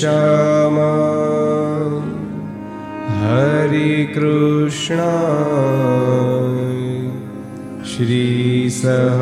श्याम हरिकृष्ण श्रीसह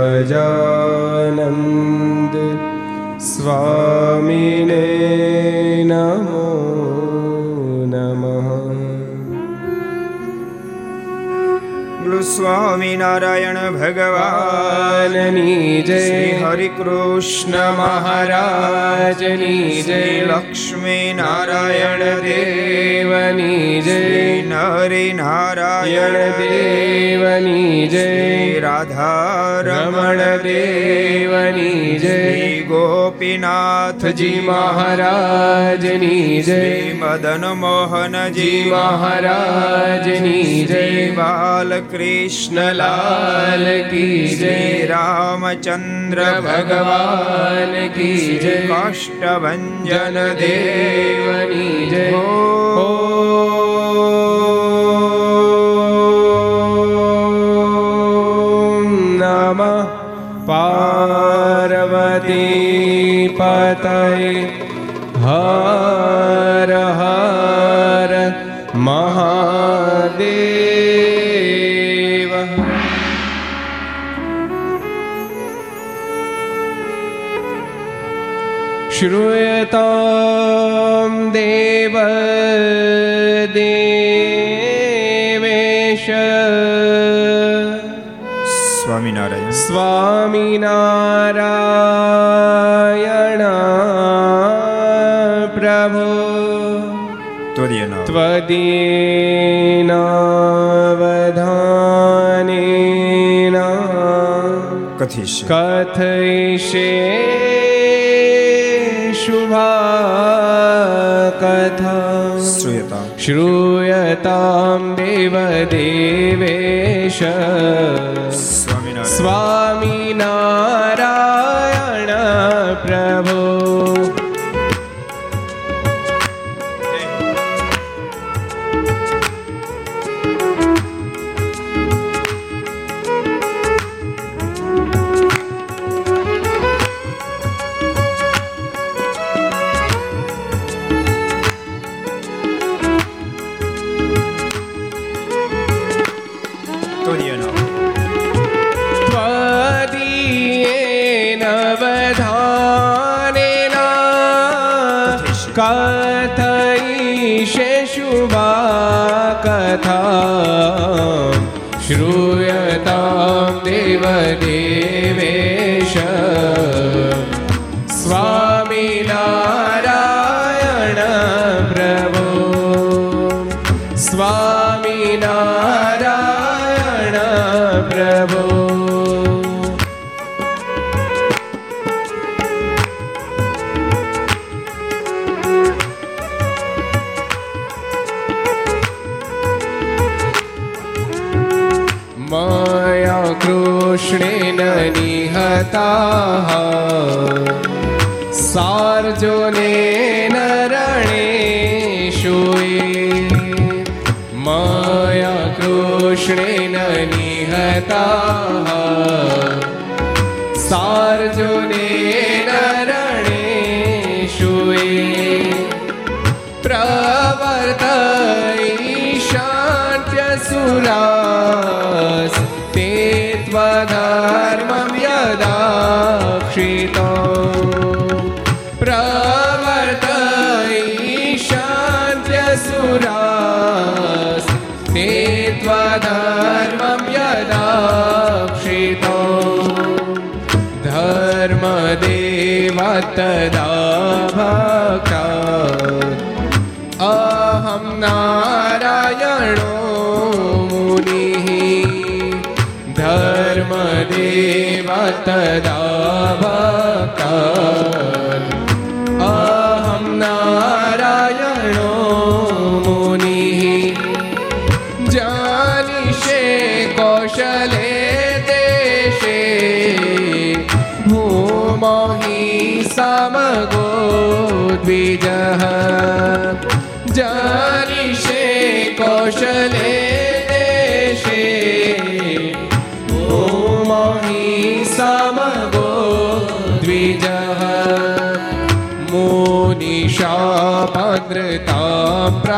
નાથજી મહારાજની જય. મદન મોહનજી મહારાજની જય. બાલકૃષ્ણલાલ કી જય. રામચંદ્ર ભગવાન કી જય. કાષ્ટભન દેવની જય. શ્રૂયતામ દેવ દેવેશ સ્વામિનારાયણ સ્વામિનારાયણ પ્રભુ ત્વદીનાવધાનેન કથિષ્ય કથયિષ્ય શુભા કથા શ્રૂયતા શ્રૂયતામ સારજોને નરણેશુએ માયા કૃષ્ણેન નિહતા સારજોને નરણેશુએ પ્રવર્ત શાંત્ય સુરાસ त्वधर्मं यदाक्षितो ભક્ત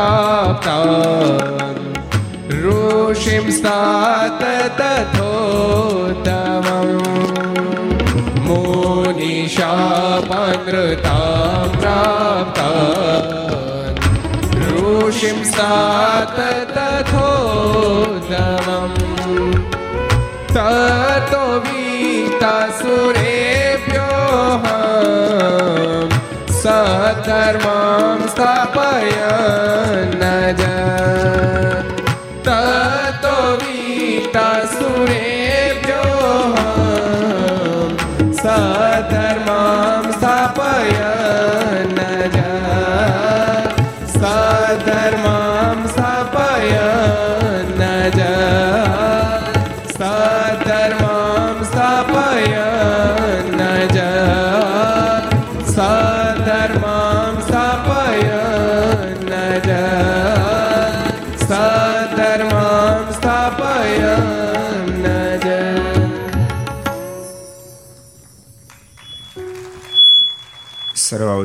मुनिशापदृतां प्राप्ता ऋषिं स्तात तथोत्तमम् मुनिशापनृतां प्राप्ता ऋषिं स्तात तथोत्तमम् ततो वीतासुरेभ्योऽहं सधर्मां स्थापयन्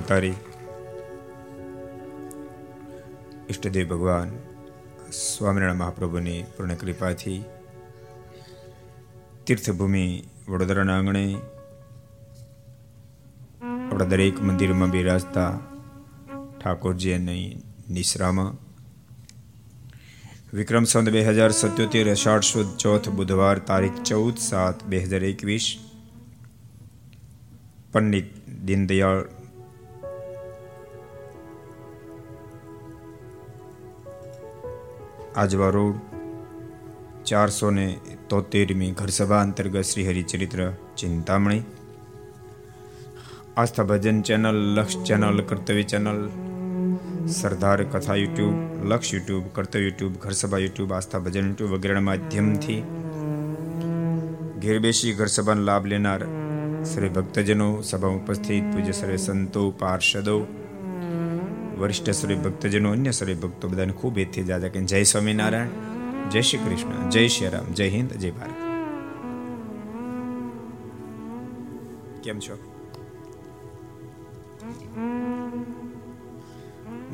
અવતારી ઈષ્ટદેવ ભગવાન, સ્વામિનારાયણ મહાપ્રભુની પૂર્ણ કૃપાથી તીર્થભૂમિ વડોદરાના આંગણે આપણા દરેક મંદિરમાં બિરાજતા ઠાકોરજી અને નિશ્રામાં વિક્રમ સંત બે હજાર સત્યોતેર, અષાઢ સુદ ચોથ બુધવાર તારીખ ચૌદ સાત બે હજાર એકવીસ, પંડિત દીનદયાળ આજવા રોડ ચારસો ને તોતેરમી ઘરસભા અંતર્ગત Shri Haricharitra Chintamani. Aastha Bhajan channel, Laksh channel, Kartavya channel, Sardar Katha YouTube, Laksh YouTube, Kartavya YouTube, Gharsabha YouTube, Aastha Bhajan YouTube વગેરેના માધ્યમથી ઘેર બેસી ઘરસભાનો લાભ લેનાર શ્રી ભક્તજનો સભામાં ઉપસ્થિત, પૂજ્ય સર્વે સંતો, પાર્ષદો વરિષ્ઠ શ્રી ભક્તજનો, અન્ય શ્રી ભક્તો બધાને ખૂબ એથી જાજા કે જય સ્વામિનારાયણ, જય શ્રી કૃષ્ણ, જય શ્રી રામ, જય હિન્દ, જય ભારત. કેમ છો?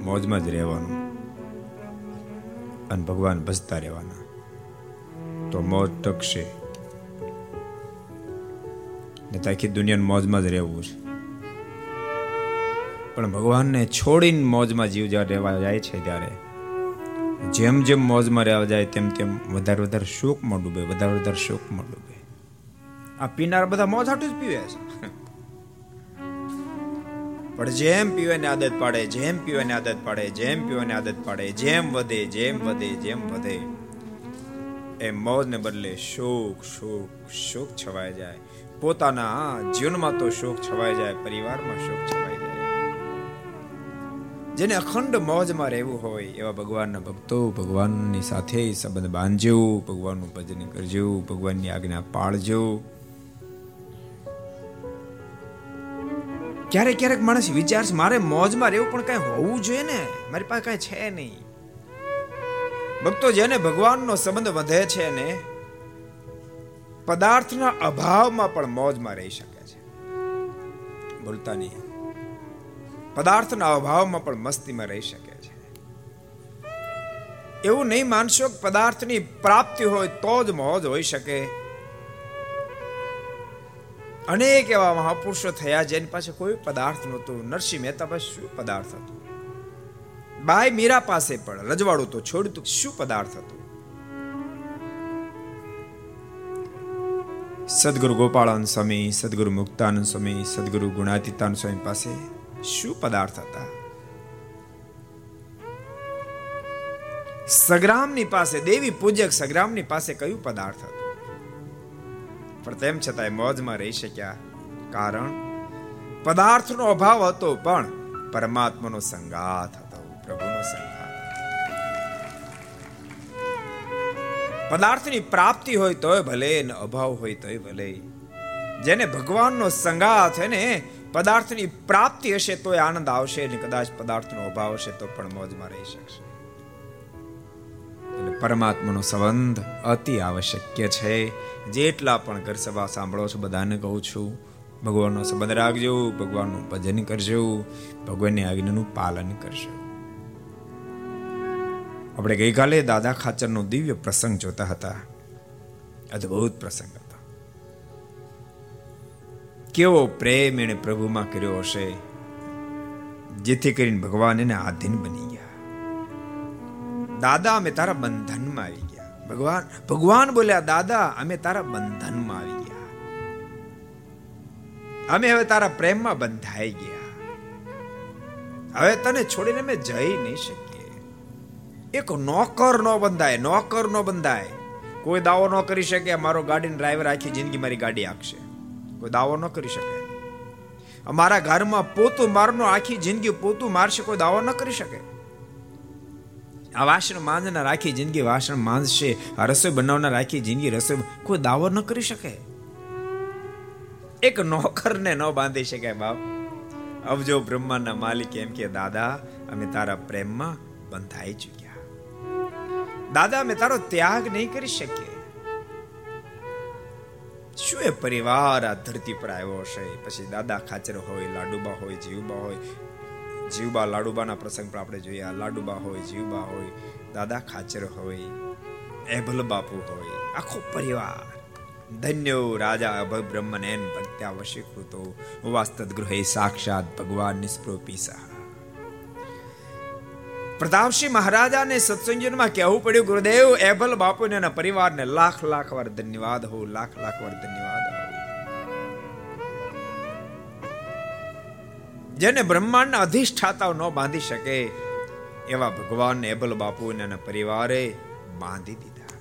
મોજમાં જ રહેવાનું. અને ભગવાન ભજતા રહેવાના. તો મોજ ટકશે ને તો આખી મોજમાં જ રહેવું છે. પણ ભગવાનને છોડીને મોજમાં જીવ જ્યારે રહેવા જાય છે ત્યારે. જેમ જેમ મોજમાં રહેવા જાય તેમ તેમ વધારે વધારે શોકમાં ડૂબે, વધારે વધારે શોકમાં ડૂબે. આ પીનાર બધા મોજ હાટું જ પીવે છે. પણ જેમ પીવાની આદત પાડે, જેમ પીવાની આદત પાડે, જેમ પીવાની આદત પાડે, જેમ વધે જેમ વધે જેમ વધે, એમ મોજને બદલે શોક શોક શોક છવાઈ જાય. પોતાના જીવનમાં તો શોક છવાઈ જાય, પરિવારમાં શોક છવાઈ જાય જેને અખંડ મોજમાં રહેવું હોય એવા ભગવાનના ભક્તો, ભગવાનની સાથે સંબંધ બાંધજો, ભગવાનનું ભજન કરજો, ભગવાનની આજ્ઞા પાળજો. ક્યારેક ક્યારેક માણસ વિચારશે મારે મોજમાં રહેવું પણ કઈ હોવું જોઈએ ને? મારી પાસે કઈ છે નહીં. ભક્તો જેને ભગવાનનો સંબંધ વધે છે ને, પદાર્થના અભાવમાં પણ મોજમાં રહી શકે છે. બોલતા નહીં. પદાર્થના અભાવમાં પણ મસ્તીમાં રહી શકે છે. એવું નહીં માનશો કે પદાર્થની પ્રાપ્તિ હોય તો જ મોજ હોઈ શકે. અનેક એવા મહાપુરુષો થયા જેની પાસે કોઈ પદાર્થ નહોતું. નરસિંહ મહેતા પાસે શું પદાર્થ હતું? બાઈ મીરા પાસે પણ, રજવાડું તો છોડતું શું પદાર્થ હતું? સદગુરુ ગોપાળાન સ્વામી, સદગુરુ મુક્તાનંદ સ્વામી, સદગુરુ ગુણાતીતાન સ્વામી પાસે શું પદાર્થ હતા? સગ્રામની પાસે, દેવી પૂજક સગ્રામની પાસે કયું પદાર્થ હતું? પણ તેમ છતાંય મોજમાં રહી શક્યા. કારણ, પદાર્થનો અભાવ હતો, પણ પરમાત્માનો સંગાથ હતો, પ્રભુનો સંગાથ. પદાર્થની પ્રાપ્તિ હોય તોય ભલે ને અભાવ હોય તોય ભલે. જેને ભગવાનનો સંગાથ ને પદાર્થની પ્રાપ્તિ હશે તો એ આનંદ આવશે ને કદાચ પદાર્થનો અભાવ હશે તો પણ મોજમાં રહી શકશે. એટલે પરમાત્માનો સંબંધ અતિ આવશ્યક છે. જેટલા પણ ઘર સભા સાંભળો છો, બધાને કહું છું, ભગવાનનો સંબંધ રાખજો, ભગવાનનું ભજન કરજો, ભગવાનની આજ્ઞાનું પાલન કરજો. આપણે ગઈકાલે દાદા ખાચરનો દિવ્ય પ્રસંગ જોતા હતા. અદ્ભુત પ્રસંગ. કેવો પ્રેમ એને પ્રભુમાં કર્યો હશે, જેથી કરીને ભગવાન એને આધીન બની ગયા. દાદા, અમે તારા બંધનમાં આવી ગયા. ભગવાન ભગવાન બોલ્યા, દાદા, અમે તારા બંધનમાં આવી ગયા. અમે હવે તારા પ્રેમમાં બંધાઈ ગયા. હવે તને છોડીને અમે જઈ નહીં શકીએ. એક નોકર નો બંધાય, નોકર નો બંધાય. કોઈ દાવો ન કરી શકે, મારો ગાડીનો ડ્રાઈવર આખી જિંદગી મારી ગાડી આખશે. કોઈ દાવો ન કરી શકે. અમારા ઘરમાં પોતું મારનો આખી જિંદગી પોતું મારશે કોઈ દાવો ન કરી શકે. આ વાસણ માંજનાર આખી જિંદગી વાસણ માંજશે. આ રસોઈ બનાવનાર આખી જિંદગી રસોઈ કોઈ દાવો ન કરી શકે. એક નોકરને ન બાંધી શકાય બાપ. અબજો બ્રહ્માંડના માલિક એમ કે, દાદા, અમે તારા પ્રેમમાં બંધાઈ ચૂક્યા. દાદા, અમે તારો ત્યાગ નહીં કરી શકીએ. શું એ પરિવાર આ ધરતી પર આવ્યો હશે? પછી દાદા ખાચર હોય, લાડુબા હોય, જીવબા હોય. જીવબા, લાડુબાના પ્રસંગ પર આપણે જોઈએ. લાડુબા હોય, જીવબા હોય, દાદા ખાચર હોય, એભલ બાપુ હોય. આખો પરિવાર. ધન્યો રાજા અભય બ્રહ્મનેન ભક્ત્યા વશીકૃતો. વાસ્તદ ગૃહે સાક્ષાત ભગવાન નિષ્પ્રોપી સહ. પ્રતાપસિંહ મહારાજાને સત્સંગમાં કહેવું પડ્યું, ગુરુદેવ, એભલ બાપુને એના પરિવારને લાખ લાખ વાર ધન્યવાદ હો, લાખ લાખ વાર ધન્યવાદ જેને બ્રહ્માંડના અધિષ્ઠાતાઓ ન બાંધી શકે, એવા ભગવાન એબલ બાપુ અને એના પરિવારે બાંધી દીધા.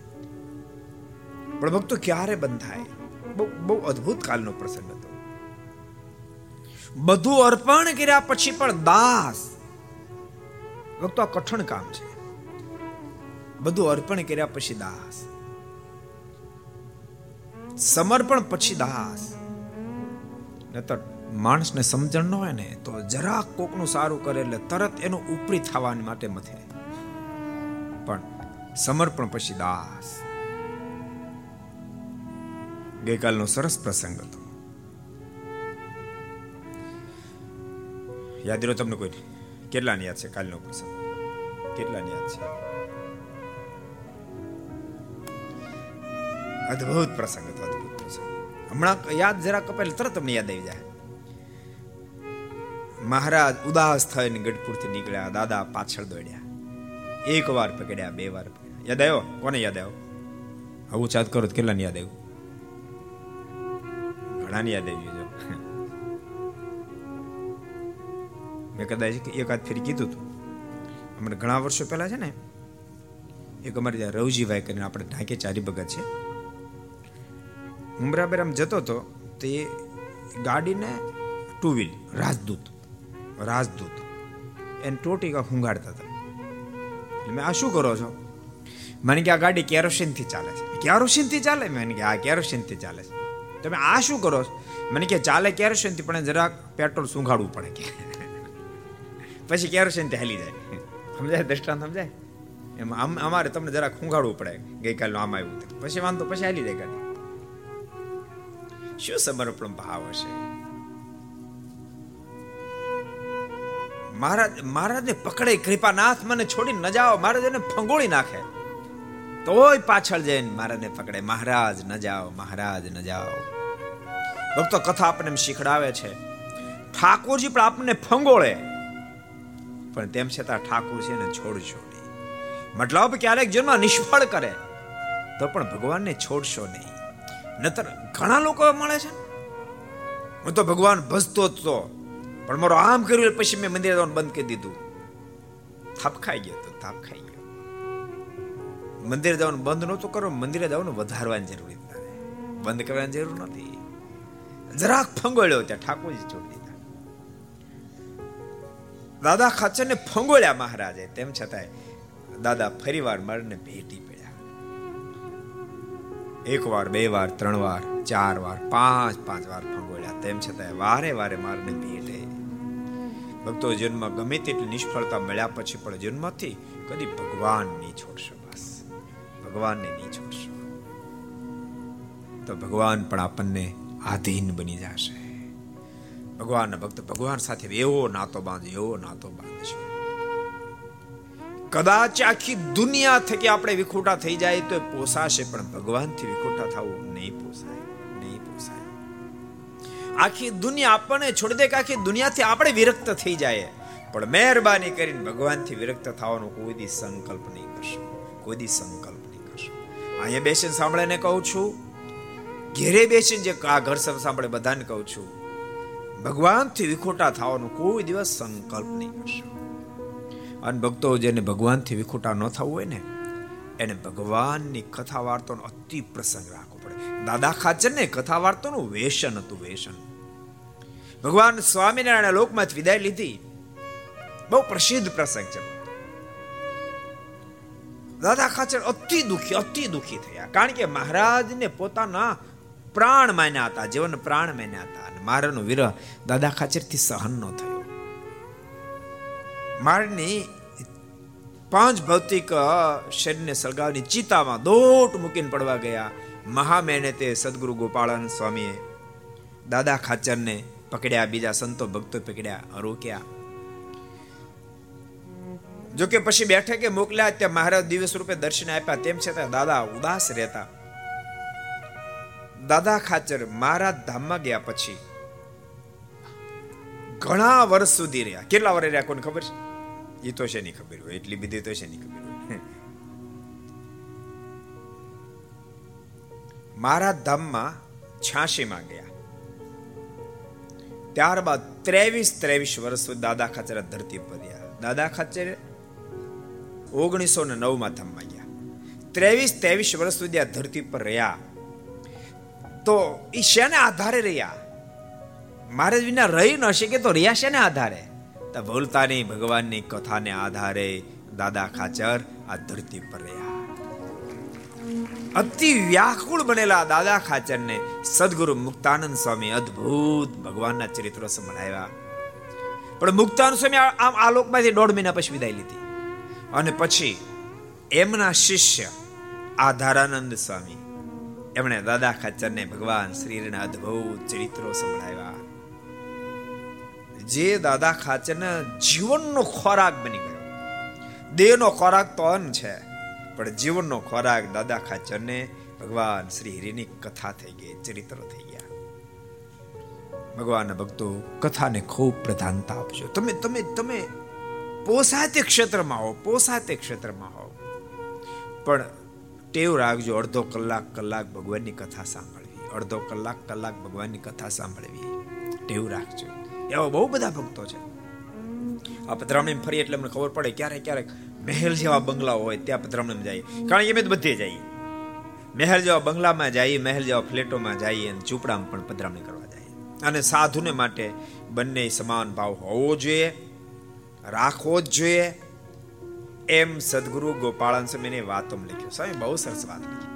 પણ ભક્તો, ક્યારે બંધાય? બહુ બહુ અદ્ભુત કાલનો પ્રસંગ હતો. બધું અર્પણ કર્યા પછી પણ દાસ ભક્તો આ કઠણ કામ છે. બધું અર્પણ કર્યા પછી દાસ. સમર્પણ પછી દાસ. નતર માણસને સમજણ ન હોય ને તો જરાક કોકનું સારું કરે એટલે તરત એનું ઉપરી થવાની માટે મથે. પણ સમર્પણ પછી દાસ. ગઈકાલનો સરસ પ્રસંગ હતો. યાદ રહ્યો તમને કોઈ? કેટલાની યાદ છે કાલનો પ્રસંગ? કેટલાની યાદ છે? અદ્ભુત પ્રસંગ હતો, અદ્ભુત પ્રસંગ. હમણાં યાદ જરા કપાય તરત તમને યાદ આવી જાય. મહારાજ ઉદાસ થઈને ગઢપુરથી નીકળ્યા, દાદા પાછળ દોડ્યા. એક વાર પકડ્યા, બે વાર પકડ્યા. યાદ આવ્યો? કોને યાદ આવ્યો? આવું ચાદ કરો કેટલાની યાદ આવ્યું? ઘણાની યાદ આવી મેં કદાચ એકાદ ફેરી કીધું હતું. અમને ઘણા વર્ષો પહેલા છે ને, એક અમારે ત્યાં રવજીભાઈ કરીને આપણે ઢાંકે ચારી ભગત છે. હું બરાબર આમ જતો હતો, તો ગાડીને ટુ વ્હીલ રાજદૂત રાજદૂત, એને ટોટીકા હુંગાડતા હતા. એટલે મેં આ શું કરો છો? મને કે આ ગાડી કેરોસીનથી ચાલે છે. કેરોસીનથી ચાલે? મને કે આ કેરોસીનથી ચાલે છે. તમે આ શું કરો છો? મને કે ચાલે કેરોસીનથી, પણ જરાક પેટ્રોલ સુંઘાડવું પડે કે. પછી કેરોસીનથી હાલી જાય? સમજાય? દ્રષ્ટાંત સમજાય? એમ આમ અમારે તમને જરાક ખૂંગાડવું પડે. ગઈકાલનું આમ આવ્યું પછી વાંધો, પછી હાલી જાય ગાડી. શું સમર્પણ ભાવ હશે? મહારાજ મહારાજને પકડે, કૃપાનાથ મને છોડી ન જાઓ. મહારાજ એને ફંગોળી નાખે. તોય પાછળ જઈને મહારાજને પકડે. મહારાજ, ન જાઓ, મહારાજ, ન જાઓ. ભક્તો, કથા આપણને શીખડાવે છે. ઠાકોરજી પણ આપણને ફંગોળે. પણ તેમ છતાં ઠાકોર છે ને છોડશો નહીં. મતલબ ક્યારેક જન્મ નિષ્ફળ કરે, તો પણ ભગવાનને છોડશો નહીં. નતર ઘણા લોકો મળે છે હું તો ભગવાન ભજતો જ તો, પણ મારો આમ કર્યું પછી મેં મંદિરે જવાનું બંધ કરી દીધું. થાપ ખાઈ ગયો તો થાપ ખાઈ ગયો. મંદિરે જવાનું બંધ નહોતું કરો, મંદિરે જવાનું વધારવાની જરૂર બંધ કરવાની જરૂર નથી. જરાક ફંગોળ્યો ત્યાં ઠાકોરજી છોડી દાદા ખાચરને ફંગોળ્યા મહારાજે. તેમ છતાંય દાદા ફરીવાર મરને ભેટી પડ્યા. એક વાર બે વાર, ત્રણ વાર, ચાર વાર, પાંચ પાંચ વાર ફંગોળ્યા. તેમ છતાંય વારે વારે મારને ભેટે. ભક્તો જન્મ ગમે તેટલી નિષ્ફળતા મળ્યા પછી પણ જન્મથી કદી ભગવાન નહીં છોડશો બસ. ભગવાનને નહીં છોડશો. તો ભગવાન પણ આપણને આધીન બની જશે. ભગવાનના ભક્ત ભગવાન સાથે એવો નાતો બાંધે, એવો નાતો બાંધશે કદાચ આખી દુનિયા થકી આપણે વિખોટા થઈ જાય તો પોસાશે, પણ ભગવાનથી વિખોટા થવું નહીં પોસાય નહીં પોસાય. આખી દુનિયા આપણને છોડી દે કે આખી દુનિયાથી આપણે વિરક્ત થઈ જાય. પણ મહેરબાની કરીને ભગવાનથી વિરક્ત થવાનો કોઈ દી સંકલ્પ નહીં કરશો, કોઈ દી સંકલ્પ નહીં કરશો. અહીંયા બેસીને સાંભળીને કહું છું, ઘેરે બેસીને જે આ ઘર સાંભળે બધાને કહું છું ભગવાનથી વિખોટા થવાનો કોઈ દિવસ સંકલ્પ નહીં કરશો. અને ભક્તો જેને ભગવાનથી વિખોટા ન થવું હોય ને, એને ભગવાનની કથા વાર્તાનો અતિ પ્રસંગ રાખવો પડે. દાદા ખાચરને કથા વાર્તાનું વેશન હતું વેશન ભગવાન સ્વામિનારાયણ લોકમાંથી વિદાય લીધી. બહુ પ્રસિદ્ધ પ્રસંગ છે. દાદા ખાચર અતિ દુખી અતિ દુખી થયા. કારણ કે મહારાજને પોતાના પ્રાણ માન્યા હતા જીવન પ્રાણ માન્યા હતા. મારાનો વિરહ દાદા ખાચરથી સહન ન થયો. મારની પાંચ ભૌતિક શરીરને સળગાવની ચિતામાં દોટ મૂકીને પડવા ગયા મહામહેનતે સદગુરુ ગોપાળન સ્વામીએ. દાદા ખાચરને પકડ્યા, બીજા સંતો ભક્તો પકડ્યા, રોક્યા. જોકે પછી બેઠકે મોકલ્યા ત્યાં મહારાજ દિવસ રૂપે દર્શન આપ્યા, તેમ છતાં દાદા ઉદાસ રહેતા. દાદા ખાચર મહારાજ ધામમાં ગયા પછી ઘણા વર્ષ સુધી રહ્યા. કેટલા વર્ષ રહ્યા કોને ખબર છે? એ તો છે નહીં ખબર હોય? એટલી બધી તો છે નહીં ખબર હોય? મારા ધામમાં છ્યાસીમાં ગયા. ત્યારબાદ ત્રેવીસ ત્રેવીસ વર્ષ સુધી દાદા ખાચર ધરતી પર રહ્યા. દાદા ખાચર ઓગણીસો ને નવમાં ધામમાં ગયા. ત્રેવીસ ત્રેવીસ વર્ષ સુધી આ ધરતી પર રહ્યા. તો એ શેના આધારે રહ્યા? મહારાજ વિના રહી ન શકે તો રહ્યા આધારે? તો ભૂલતા નહીં ભગવાનની કથાને આધારે દાદા ખાચર આ ધરતી પર રહ્યા. અતિ વ્યાકુળ બનેલા દાદા ખાચરને સદગુરુ મુક્તાનંદ સ્વામી અદ્ભુત ભગવાનના ચરિત્રો સંભળાવ્યા પણ મુક્તાનંદ સ્વામી આમ આ લોકમાંથી દોઢ મહિના પછી વિદાય લીધી. અને પછી એમના શિષ્ય આધારાનંદ સ્વામી એમણે દાદા ખાચરને ભગવાન શ્રીના અદ્ભુત ચરિત્રો સંભળાવ્યા જે દાદા ખાચરના જીવનનો ખોરાક બની ગયો. દેહનો ખોરાક તો અન્ન છે, પણ જીવનનો ખોરાક દાદા ખાચરને ભગવાન શ્રી હરિની કથા થઈ ગઈ, ચરિત્રો થઈ ગયા. ભગવાનના ભક્તો કથાને ખૂબ પ્રધાનતા આપજો. તમે તમે તમે પોસાતે ક્ષેત્રમાં હો પોસાતે ક્ષેત્રમાં હો પણ ટેવ રાખજો, અડધો કલાક કલાક ભગવાનની કથા સાંભળવી, અડધો કલાક કલાક ભગવાનની કથા સાંભળવી. ટેવ રાખજો. એવા બહુ બધા ભક્તો છે. આ પધરામણી ફરી એટલે અમને ખબર પડે ક્યારેક ક્યારેક મહેલ જેવા બંગલાઓ હોય ત્યાં પધરામણી જઈએ. કારણ કે અમે તો બધે જઈએ. મહેલ જેવા બંગલામાં જઈએ, મહેલ જેવા ફ્લેટોમાં જઈએ અને ઝૂંપડામાં પણ પધરામણી કરવા જઈએ. અને સાધુને માટે બંને સમાન ભાવ હોવો જોઈએ, રાખવો જ જોઈએ. એમ સદગુરુ ગોપાળન સ્વામીને વાતોમાં લખ્યું. સ્વામી, બહુ સરસ વાત લખી.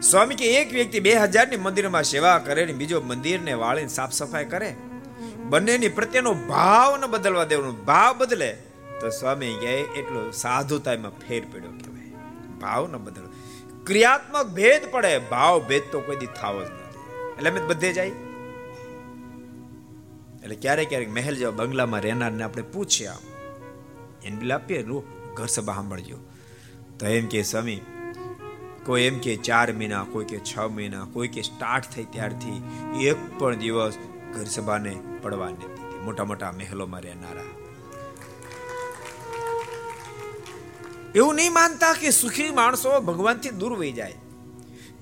સ્વામી કે એક વ્યક્તિ બે હજારની મંદિરમાં સેવા કરે ને બીજો મંદિરને વાળીને સાફ સફાઈ કરે બંનેની પ્રત્યેનો ભાવ ન બદલવા દેવાનો ભાવ બદલે, તો સ્વામી કહે, એટલો સાધુતામાં ફેર પડ્યો કહેવાય. ભાવ ન બદલો. ક્રિયાત્મક ભેદ પડે, ભાવ ભેદ તો કોઈ દી થાવ જ નથી. એટલે અમે બધે જાય. એટલે ક્યારેક ક્યારેક મહેલ જેવા બંગલામાં રહેનારને આપણે પૂછ્યા એને બિલ આપીએ ઘર સભા સાંભળજો. તો એમ કે સ્વામી, કોઈ એમ કે ચાર મહિના, કોઈ કે છ મહિના, કોઈ કે સ્ટાર્ટ થઈ ત્યારથી. એક પણ દિવસ ઘર સભાને પડવા નથી મોટા મોટા મહેલોમાં રહેનારા. એવું નહીં માનતા કે સુખી માણસો ભગવાનથી દૂર વહી જાય.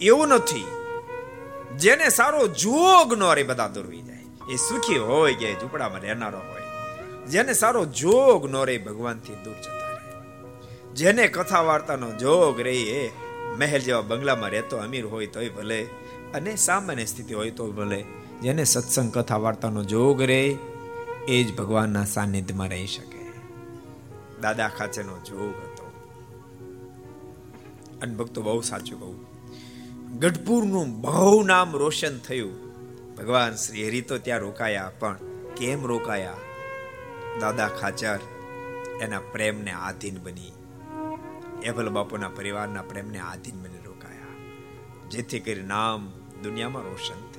એવું નથી. જેને સારો જોગ નો રે બધા દૂર વહી જાય. એ સુખી હોય કે ઝૂંપડામાં રહેનારો હોય. જેને સારો જોગ નો રે ભગવાનથી દૂર જતા રહે. જેને કથા વાર્તાનો જોગ રે એ મહેલ જેવા બંગલામાં રહેતો અમીર હોય તોય ભલે અને સામાન્ય સ્થિતિ હોય તો ભલે. જેને સત્સંગ કથા વાર્તાનો જોગ રહે એ જ ભગવાનના સાનિધ્યમાં રહી શકે. દાદા ખાચેનો જોગ હતો. અને ભક્તો બહુ સાચું કહું. ગઢપુરનું બહુ નામ રોશન થયું. ભગવાન શ્રી હરિ તો ત્યાં રોકાયા, પણ કેમ રોકાયા? દાદા ખાચર એના પ્રેમને આધીન બની. એભલ બાપુના પરિવારના પ્રેમને આધીન બની રોકાયા. જેથી કરી નામ દુનિયામાં રોશન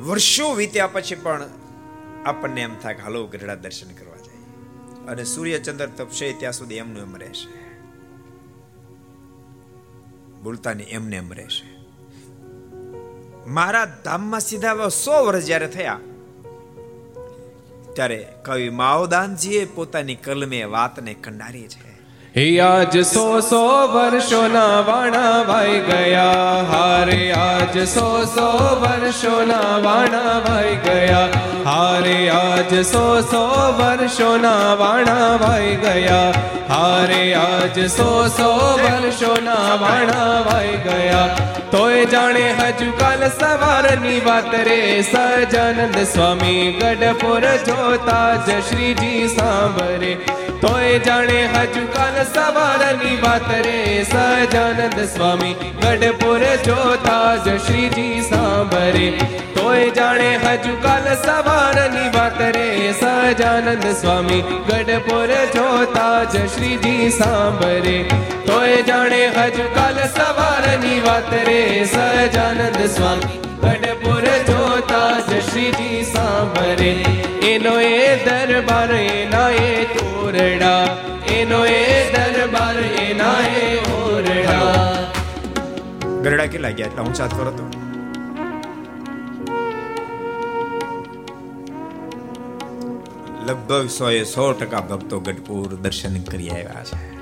વર્ષો વીત્યા પછી પણ આપણને એમ થાય કે હાલો ગઢડા દર્શન કરવા જાય અને સૂર્યચંદ્ર તપશે ત્યાં સુધી એમનું એમ રહેશે. બોલતાની એમને એમ રહેશે. મારા ધામમાં સીધા સો વર્ષ જ્યારે થયા, ત્યારે કવિ માવદાનજીએ પોતાની કલમે વાતને કંડારી છે. આજ સો સો વર્ષોના વાણા વાઈ ગયા. હારે આજ સો સો વર્ષોના વાણા વાઈ ગયા. હારે આજ સો સો વર્ષોના વાણા વાઈ ગયા. હારે આજ સો સો વર્ષોના વાણા વાઈ ગયા. તોય જાણે હજુ કાલ સવારની વાત રે. સજાનંદ સ્વામી ગઢપુર જોતા જ શ્રીજી સાંભરે તોય જાણે હજુ કાલ સવારની વાત રે સજાનંદ સ્વામી ગઢપુર જોતા જ શ્રીજી સાંભરે. તોય જાણે હજુ કાલ સવારની વાત રે સજાનંદ સ્વામી ગઢપુર જોતા જ શ્રીજી સાંભરે. તોય જાણે હજુ કાલ સવારની વાત રે સજાનંદ સ્વામી ગઢપુર જોતા જ શ્રીજી સાંભરે. એનો એ દરબાર, એના એ તોરડા એનો એ દરબાર એના એ ઓરડા. ગરડા કેટલા ગયા? એટલા ઊંચા કરો તો. લગભગ સો એ સો ટકા ભક્તો ગઢપુર દર્શન કરી આવ્યા છે.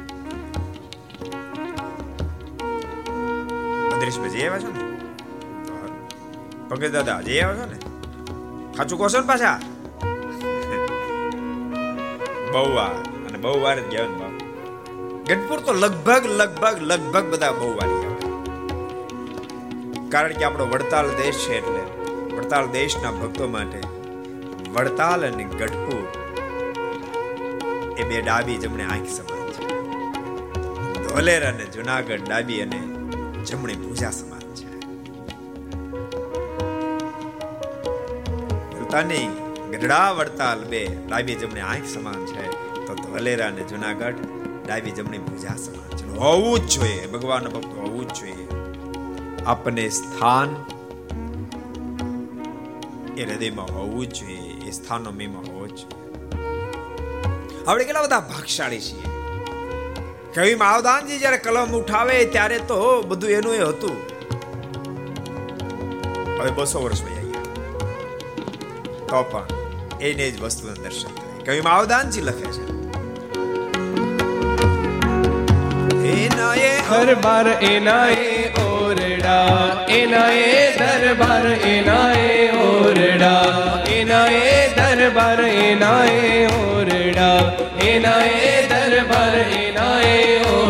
અદ્રેશભાઈ જઈ દાદા જઈ આવ્યા છો ને? ખાચું કહો છો ને પાછા? બહુ વાર અને બહુ વાર જ ગયા ગઢપુર તો લગભગ લગભગ લગભગ બધા બહુ વાર કારણ કે આપણો વડતાલ દેશ છે એટલે વડતાલ દેશના ભક્તો માટે વડતાલ અને ગઢપુર એ બે ડાબી જમણે આંખ સમાન છે. ધોલેર અને જુનાગઢ ડાબી અને જમણી ભૂજા સમાન છે. પોતાની ગઢડા વડતાલ બે. ડાબી જમણી આંખ સમાન છે. તો ધોલેરા અને જુનાગઢ ડાબી જમણી ભુજા સમાન છે. હોવું જ જોઈએ. ભગવાન ભક્તો હોવું જ જોઈએ. આપણને સ્થાન એ હૃદયમાં હોવું જ જોઈએ. એ સ્થાનો મેમાં હોવો જ જોઈએ. આપણે કેટલા બધા ભાગશાળી છીએ. કવિ માવદાનજી જ્યારે કલમ ઉઠાવે ત્યારે તો બધું એનું એ હતું. હવે બસો વર્ષ વહી ગયા. તો પણ એને જ વસ્તુનું દર્શન થાય. કવિ માવદાનજી લખે છે એનાએ દરબાર એનાએ ઓરડા. એનાએ દરબાર એનાએ ઓરડા. એનાએ દરબાર એનાએ ઓરડા. એનાએ દરબાર એનાએ ઓરડા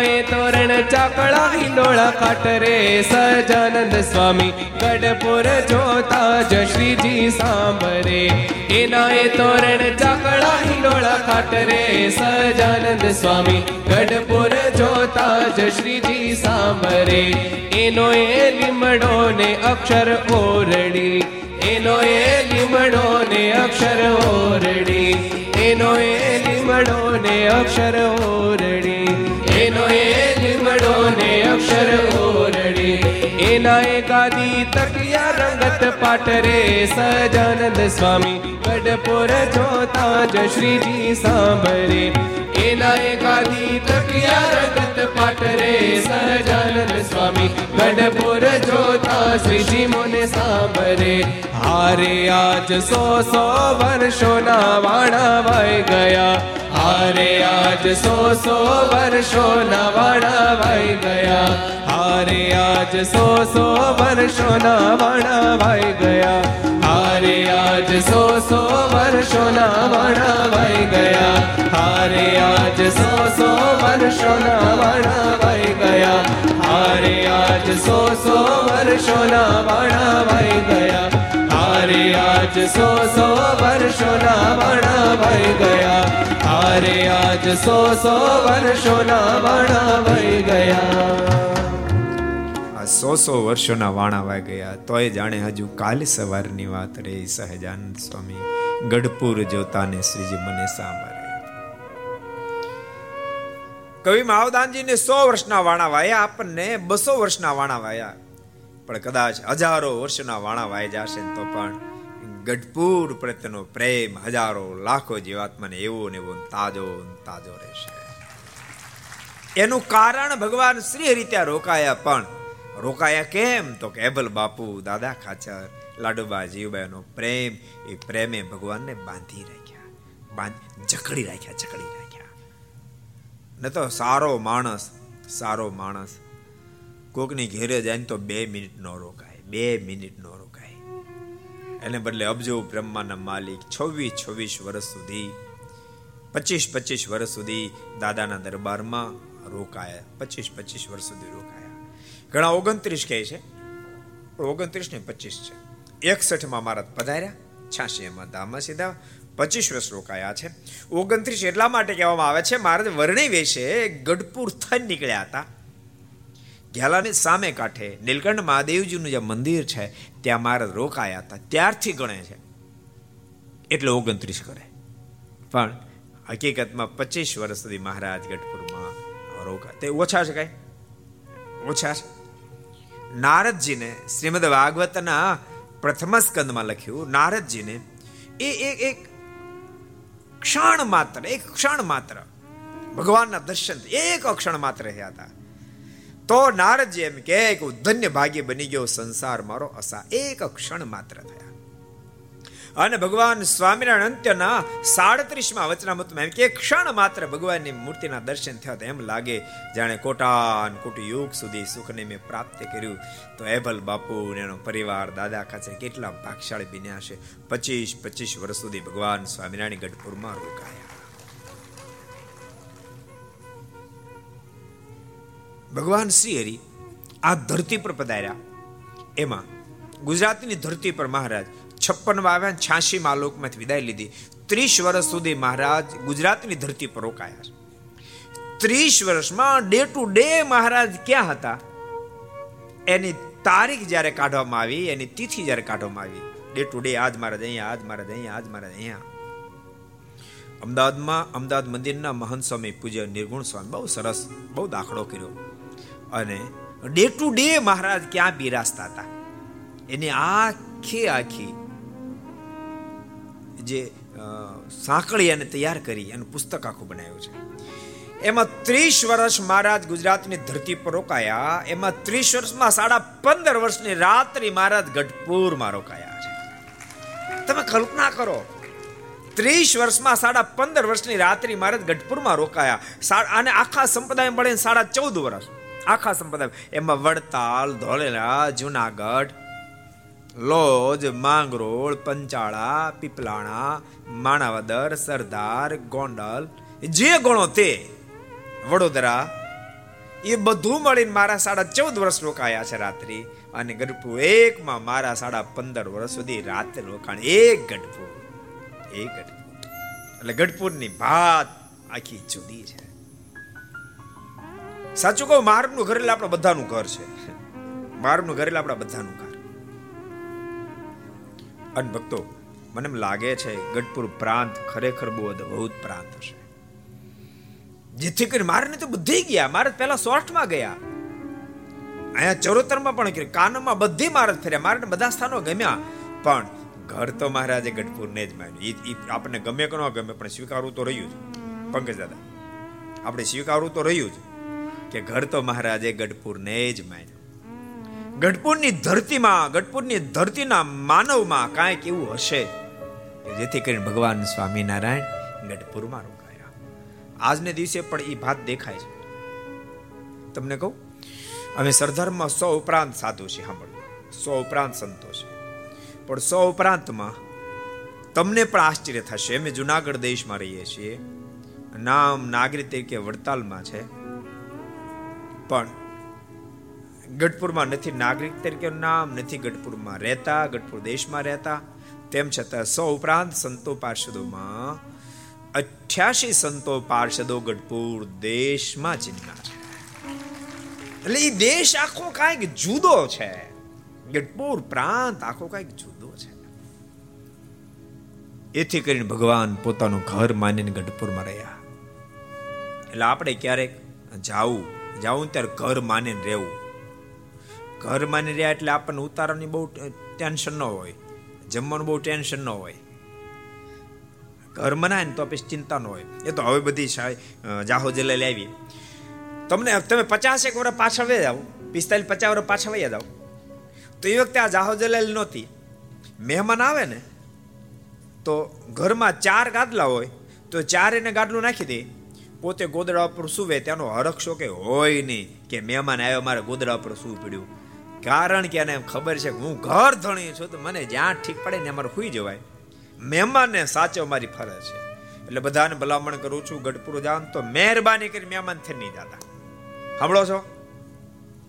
એ તોરણ ચાકળા હિંડોળા ખાટ રે સજાનંદ સ્વામી. ગઢપુર જોતા જ શ્રીજી સાંભરે એના એ તોરણ ચાકળા હિંડોળા ખાટ રે સજાનંદ સ્વામી. ગઢપુર જોતા જ શ્રીજી સાંભરે એનો એ લીમડો ને અક્ષર ઓરડી. એનો એ લીમડો ને અક્ષર ઓરડી. એનો એ લીમડો ને અક્ષર ઓરડી. એનો એ લીમડો ને અક્ષર ઓરડી. એના એ ગાદી તકિયા રંગત પાટરે સજાનંદ સ્વામી ગઢપુર જોતા જ શ્રીજી સાંભળે. એના એ ગાદી તકિયા રંગત પાટરે સજાનંદ સ્વામી ગઢપુર જોતા શ્રીજી મોને સાંભળે. હારે આજ સો સો વર્ષોના વાણા વાઈ ગયા. हारे आज सो सो वर्षो नवाणा भाई गया। हारे आज सो सो वर्षो नवाणा भाई गया। हारे आज सो सो वर्षो नवाणा भाई गया। हारे आज सो सो वर्षो नवाणा भाई गया। हारे आज सो सो वर्षो नवाणा भाई गया। હારે આજ સો સો વર્ષોના વાણા ભઈ ગયા. હારે આજ સો સો વર્ષોના વાણા ભઈ ગયા. સો સો વર્ષોના વાણા વાઈ ગયા. તોય જાણે હજુ કાલ સવારની વાત રે સહજાનંદ સ્વામી. ગઢપુર જોતાને શ્રીજી મને સાંભળે. કવિ માવદાનજીને સો વર્ષના વાણા વાયા, આપણને બસો વર્ષના વાણા વાયા. પણ કદાચ હજારો વર્ષના વાણા વાય જશે તો પણ ગઢપુર પ્રત્યેનો પ્રેમ હજારો લાખો જીવાત્માને એવો ને એવો તાજો તાજો રહેશે. એનું કારણ ભગવાન શ્રી હરિત્યા રોકાયા પણ, રોકાયા કેમ? તો કે એબલ બાપુ દાદા ખાચર, લાડુબા જીવબાઈનો પ્રેમ, એ પ્રેમે ભગવાનને બાંધી રાખ્યા. બાંધ, જકડી રાખ્યા જકડી રાખ્યા. ન તો સારો માણસ સારો માણસ કોકની ઘેરે જાય તો બે મિનિટ નો રોકાય, બે મિનિટ નો રોકાય. એને બદલે અબજો બ્રહ્માના માલિક છવ્વીસ છવ્વીસ વર્ષ સુધી, પચીસ પચીસ વર્ષ સુધી દાદાના દરબારમાં રોકાયા. પચીસ પચીસ વર્ષ સુધી રોકાયા. ઘણા ઓગણત્રીસ કહે છે ઓગણત્રીસ ને પચીસ છે. એકસઠમાં મહારાજ પધાર્યા, છ્યાસીમાં ધામમાં સીધા, પચીસ વર્ષ રોકાયા છે. ઓગણત્રીસ એટલા માટે કહેવામાં આવે છે, મહારાજ, વર્ણિ વેશે ગઢપુર થઈ નીકળ્યા હતા. ઘેલાની સામે કાંઠે, નીલકંઠ મહાદેવજીનું જે મંદિર છે, ત્યાં મહારાજ રોકાયા હતા. ત્યારથી ગણે છે. એટલે ઓગણત્રીસ કરે. પણ હકીકતમાં પચીસ વર્ષ સુધી મહારાજ ગઢપુરમાં રોકા તે ઓછા છે કઈ? ઓછા છે. નારદજીને શ્રીમદ ભાગવતના પ્રથમ સ્કંદમાં લખ્યું, નારદજીને, એ એક એક ક્ષણ માત્ર, એક ક્ષણ માત્ર ભગવાનના દર્શન, એક ક્ષણ માત્ર રહ્યા હતા. તો નારદજી એમ કે હું ધન્ય ભાગ્ય બની ગયો સંસાર મારો અસા. એક ક્ષણ માત્ર થયા. અને ભગવાન સ્વામિનારાયણ અંત્યના સાડત્રીસમાં વચનામૃતમાં એમ કે ક્ષણ માત્ર ભગવાનની મૂર્તિના દર્શન થયા એમ લાગે, જાણે કોટાન કોટી યુગ સુધી સુખને મેં પ્રાપ્ત કર્યું. તો એભલ બાપુ, ને એનો પરિવાર દાદા ખાચર કેટલા ભાગશાળી બન્યા છે. પચીસ પચીસ વર્ષ સુધી ભગવાન સ્વામિનારાયણ ગઢપુરમાં રોકાયા. ભગવાન શ્રી હરિ આ ધરતી પર પધાર્યા. એમાં ગુજરાતની ધરતી પર મહારાજ છપ્પન વાવ્યા છ્યાસી આ લોકમાંથી વિદાય લીધી. ત્રીસ વર્ષ સુધી મહારાજ ગુજરાતની ધરતી પર રોકાયા ત્રીસ વર્ષમાં ડે ટુ ડે મહારાજ ક્યાં હતા? એની તારીખ જ્યારે કાઢવામાં આવી, એની તિથિ જ્યારે કાઢવામાં આવી, ડે ટુ ડે આજ મહારાજ અહીંયા, આજ મહારાજ અહીંયા, આજ મહારાજ અહીંયા. અમદાવાદમાં અમદાવાદ મંદિરના મહંત સ્વામી પૂજ્ય નિર્ગુણ સ્વામી બહુ સરસ, બહુ દાખલો કર્યો. અને ડે ટુ ડે મહારાજ ક્યાં બિરાજતા હતા? એની આખી આખી જે સાંકળી અને તૈયાર કરી એનું પુસ્તક આખું બનાવ્યું છે. એમાં ત્રીસ વર્ષ મહારાજ ગુજરાતની ધરતી પર રોકાયા. એમાં ત્રીસ વર્ષમાં સાડા પંદર વર્ષની રાત્રિ મહારાજ ગઢપુરમાં રોકાયા છે. તમે કલ્પના કરો, ત્રીસ વર્ષમાં સાડા પંદર વર્ષની રાત્રિ મહારાજ ગઢપુરમાં રોકાયા. અને આખા સંપ્રદાય મળે સાડા ચૌદ વર્ષ. આખા સંપ્રદાય એમાં વડતાલ ધોળેલા જુનાગઢ, લોજ, માંગરોળ, પંચાળા, પીપલાણા, માણાવદર, સરદાર, ગોંડલ. જે ગણો તે, વડોદરા, એ બધું મળીને મારા સાડા ચૌદ વર્ષ રોકાયા છે રાત્રિ. અને ગઢપુર એકમાં મારા સાડા પંદર વર્ષ સુધી રાત્રે રોકાણ. એક ગઢપુર. એક ગઢપુર. એટલે ગઢપુરની ભાત આખી જુદી છે. સાચું કહું, મારનું ઘર એટલે આપણા બધાનું ઘર છે. મારનું ઘર એટલે આપણા બધાનું ઘર. અને ભક્તો, મને એમ લાગે છે, ગઢપુર પ્રાંત ખરેખર બહુ અદભુત પ્રાંત હશે. જેથી કરી મારે તો બધી ગયા, મારે પહેલા સોઠમાં ગયા. અહીંયા ચરોતરમાં પણ કર્યું, કાનમાં બધી મારત ફર્યા મારે બધા સ્થાનો ગમ્યા. પણ ઘર તો મહારાજે ગઢપુરને જ માન્યું એ આપણને ગમે કે ન ગમે, પણ સ્વીકારવું તો રહ્યું જ. પંકજ દાદા, આપણે સ્વીકારવું તો રહ્યું જ. કે ઘર તો મહારાજે ગઢપુરને જ માન્યું. ગઢપુરની ધરતીમાં, ગઢપુરની ધરતીના માનવમાં કાંઈક એવું હશે જેથી કરીને ભગવાન સ્વામિનારાયણ ગઢપુરમાં રોકાયા. આજને દિવસે પણ એ ભાત દેખાય છે. તમને કહું? અમે સરદારમાં સો ઉપરાંત સાધુ છે સાંભળ્યું સો ઉપરાંત સંતો છે પણ સો ઉપરાંતમાં તમને પણ આશ્ચર્ય થશે. અમે જુનાગઢ દેશમાં રહીએ છીએ. નામ નાગરિક તરીકે વડતાલમાં છે. પણ ગઢપુરમાં નથી નાગરિક તરીકે નામ, નથી ગઢપુરમાં રહેતા, ગઢપુર દેશમાં રહેતા. તેમ છતાં સો ઉપરાંત સંતો પાર્ષદોમાં અઠ્યાસી સંતો પાર્ષદો ગઢપુર દેશમાં ચિંતા છે. એટલે એ દેશ આખો કાંઈક જુદો છે. ગઢપુર પ્રાંત આખો કાંઈક જુદો છે. એથી કરીને ભગવાન પોતાનું ઘર માનીને ગઢપુરમાં રહ્યા. એટલે આપણે ક્યારેક જાવું જાવું ત્યારે ઘર માનીને રહેવું. ઘર માની રહ્યા એટલે આપણને ઉતારવાની બહુ ટેન્શન ન હોય. જમવાનું બહુ ટેન્શન ન હોય. ઘર મનાય ને તો પછી ચિંતા ન હોય. એ તો હવે બધી જાહો જલે લાવી તમને, તમે પચાસ એક વર્ષ પાછળ વહી જાઓ. પિસ્તાલીસ પચાસ વર્ષ પાછળ વહી જાઓ. તો એ વખતે આ જાહો જલેલ નહોતી. મહેમાન આવે ને, તો ઘરમાં ચાર ગાદલા હોય, તો ચાર એને ગાદલું નાખી દે. પોતે ગોદડા પર સુવે, ત્યાંનો શો કે હોય નહીં કે મહેમાન આવ્યો, મારે ગોદડા પર સુવું પડ્યું. કારણ કે એને ખબર છે કે હું ઘર ધણી છું, તો મને જ્યાં ઠીક પડે ને અમારે સુઈ જવાય. મહેમાનને સાચો મારી ફરજ છે. એટલે બધાને ભલામણ કરું છું, ગઢપુર જાન તો મહેરબાની કરી મહેમાન થઈ નહીં જતા. સાંભળો છો?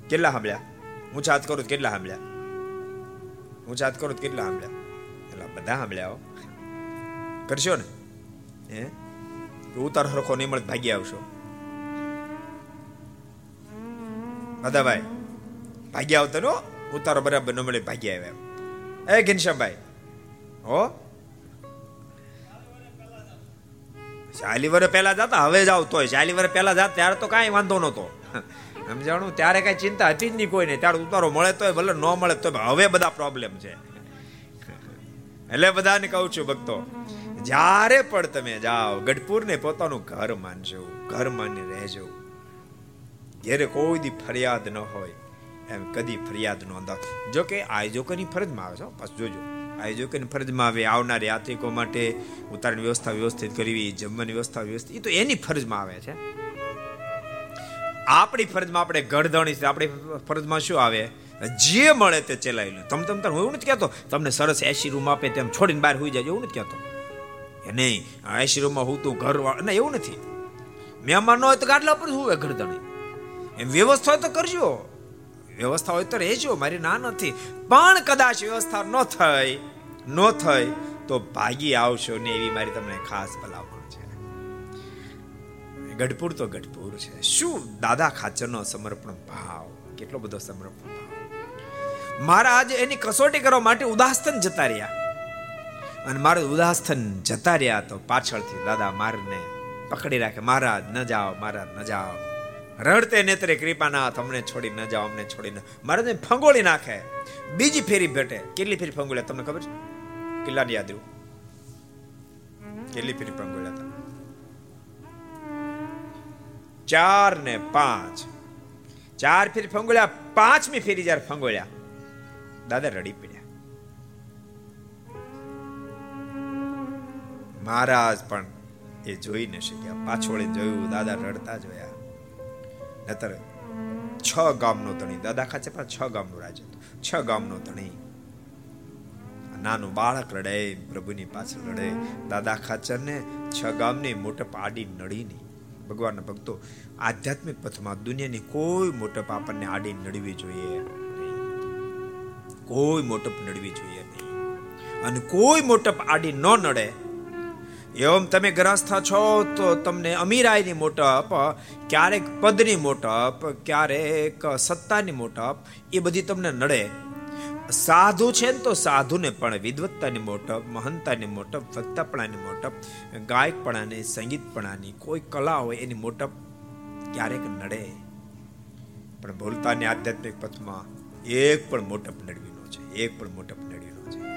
કેટલા સાંભળ્યા? હું ચાત કરું કેટલા સાંભળ્યા? હું ચાત કરું કેટલા સાંભળ્યા? એટલે બધા સાંભળ્યા કરશો ને? હે? ઉતાર સરખો નહીં મળે ભાગી આવશો. દાદાભાઈ, ભાગ્યા આવતા નો, ઉતારો બરાબર ન મળે ભાગી આવ્યા એ ઘનશ્યામભાઈ, હો? ચાલી વર્ષ પહેલા જતા, હવે જાવ તોય. ચાલી વર્ષ પહેલા જાત, ત્યારે તો કાંઈ વાંધો નહોતો. સમજાણું? ત્યારે કાંઈ ચિંતા હતી જ નહીં કોઈ નહીં ત્યારે ઉતારો મળે તોય, ભલે ન મળે તો હવે બધા પ્રોબ્લેમ છે. એટલે બધાને કહું છું ભક્તો જ્યારે પણ તમે જાઓ, ગઢપુરને પોતાનું ઘર માનજો, ઘર માની રહેજો. જ્યારે કોઈ દી ફરિયાદ ન હોય, એમ કદી ફરિયાદ નોંધા જો કે આયોજકોની ફરજમાં આવે છે બસ જોજો. આયોજકોની ફરજમાં આવે, આવનાર યાત્રિકો માટે ઉતારણ વ્યવસ્થા વ્યવસ્થિત કરવી, જમવાની વ્યવસ્થા વ્યવસ્થિત એ તો એની ફરજમાં આવે છે. આપણી ફરજમાં આપણે ગઢધણી છે, આપણી ફરજમાં શું આવે? જે મળે તે ચલાવી લે. તમ તમ હું એવું નથી કહેતો, તમને સરસ એસી રૂમ આપે તેમ છોડીને બહાર હોઈ જાય એવું નથી કહેતો. નહીં આશ્રમમાં હું તું ઘર ના, એવું નથી. મહેમાન હોય તો ગાડલા પર હોય ગરદણી એમ વ્યવસ્થા હોય તો કરજો. વ્યવસ્થા હોય તો રહેજો, મારી ના નથી. પણ કદાચ વ્યવસ્થા ન થઈ ન થઈ, તો ભાગી આવશો ને એવી મારી તમને ખાસ ભલામણ છે. ગઢપુર તો ગઢપુર છે. શું દાદા ખાચરનો સમર્પણ ભાવ? કેટલો બધો સમર્પણ ભાવ? મારા આજે એની કસોટી કરવા માટે ઉદાસતન જતા રહ્યા. અને મારે ઉદાસ્થન જતા રહ્યા તો પાછળથી દાદા મારને પકડી રાખે, મહારાજ, ન જાઓ, મહારાજ, ન જાઓ. રડતે નેત્રે કૃપાનાથ અમને છોડી ન જાઓ, અમને છોડી ન. મહારાજને ફંગોળી નાખે. બીજી ફેરી ભેટે. કેટલી ફેરી ફંગોળ્યા તમને ખબર છે? કેટલા યાદ રહ્યું? કેટલી ફેરી ફંગોળ્યા ચાર ને પાંચ. ચાર ફેરી ફંગોળ્યા, પાંચમી ફેરી જયારે ફંગોળ્યા, દાદા રડી મહારાજ પણ એ જોઈ ન શક્યા પાછોળે જોયું, દાદા રડતા જોયા નતર છ ગામનો ધણી, દાદા ખાચે પણ છ ગામનું રાજ હતું. છ ગામનો ધણી. નાનું બાળક રડે, પ્રભુની પાછળ રડે. દાદા ખાચર ને છ ગામની મોટપ આડી નડી નહીં ભગવાનના ભક્તો, આધ્યાત્મિક પથમાં દુનિયાની કોઈ મોટપ આપણને આડી નડવી જોઈએ કોઈ મોટપ નડવી જોઈએ નહીં. અને કોઈ મોટપ આડી ન નડે એમ તમે ગ્રસ્થા છો તો તમને અમીરાયની મોટપ ક્યારેક પદની મોટપ ક્યારેક સત્તાની મોટપ એ બધી તમને નડે સાધુ છે ને તો સાધુને પણ વિદવત્તાની મોટપ મહંતાની મોટપ વક્તાપણાની મોટપ ગાયકપણાની સંગીતપણાની કોઈ કલા હોય એની મોટપ ક્યારેક નડે પણ ભૂલતાની આધ્યાત્મિક પથમાં એક પણ મોટપ નડવી ન છે એક પણ મોટપ નડવી ન છે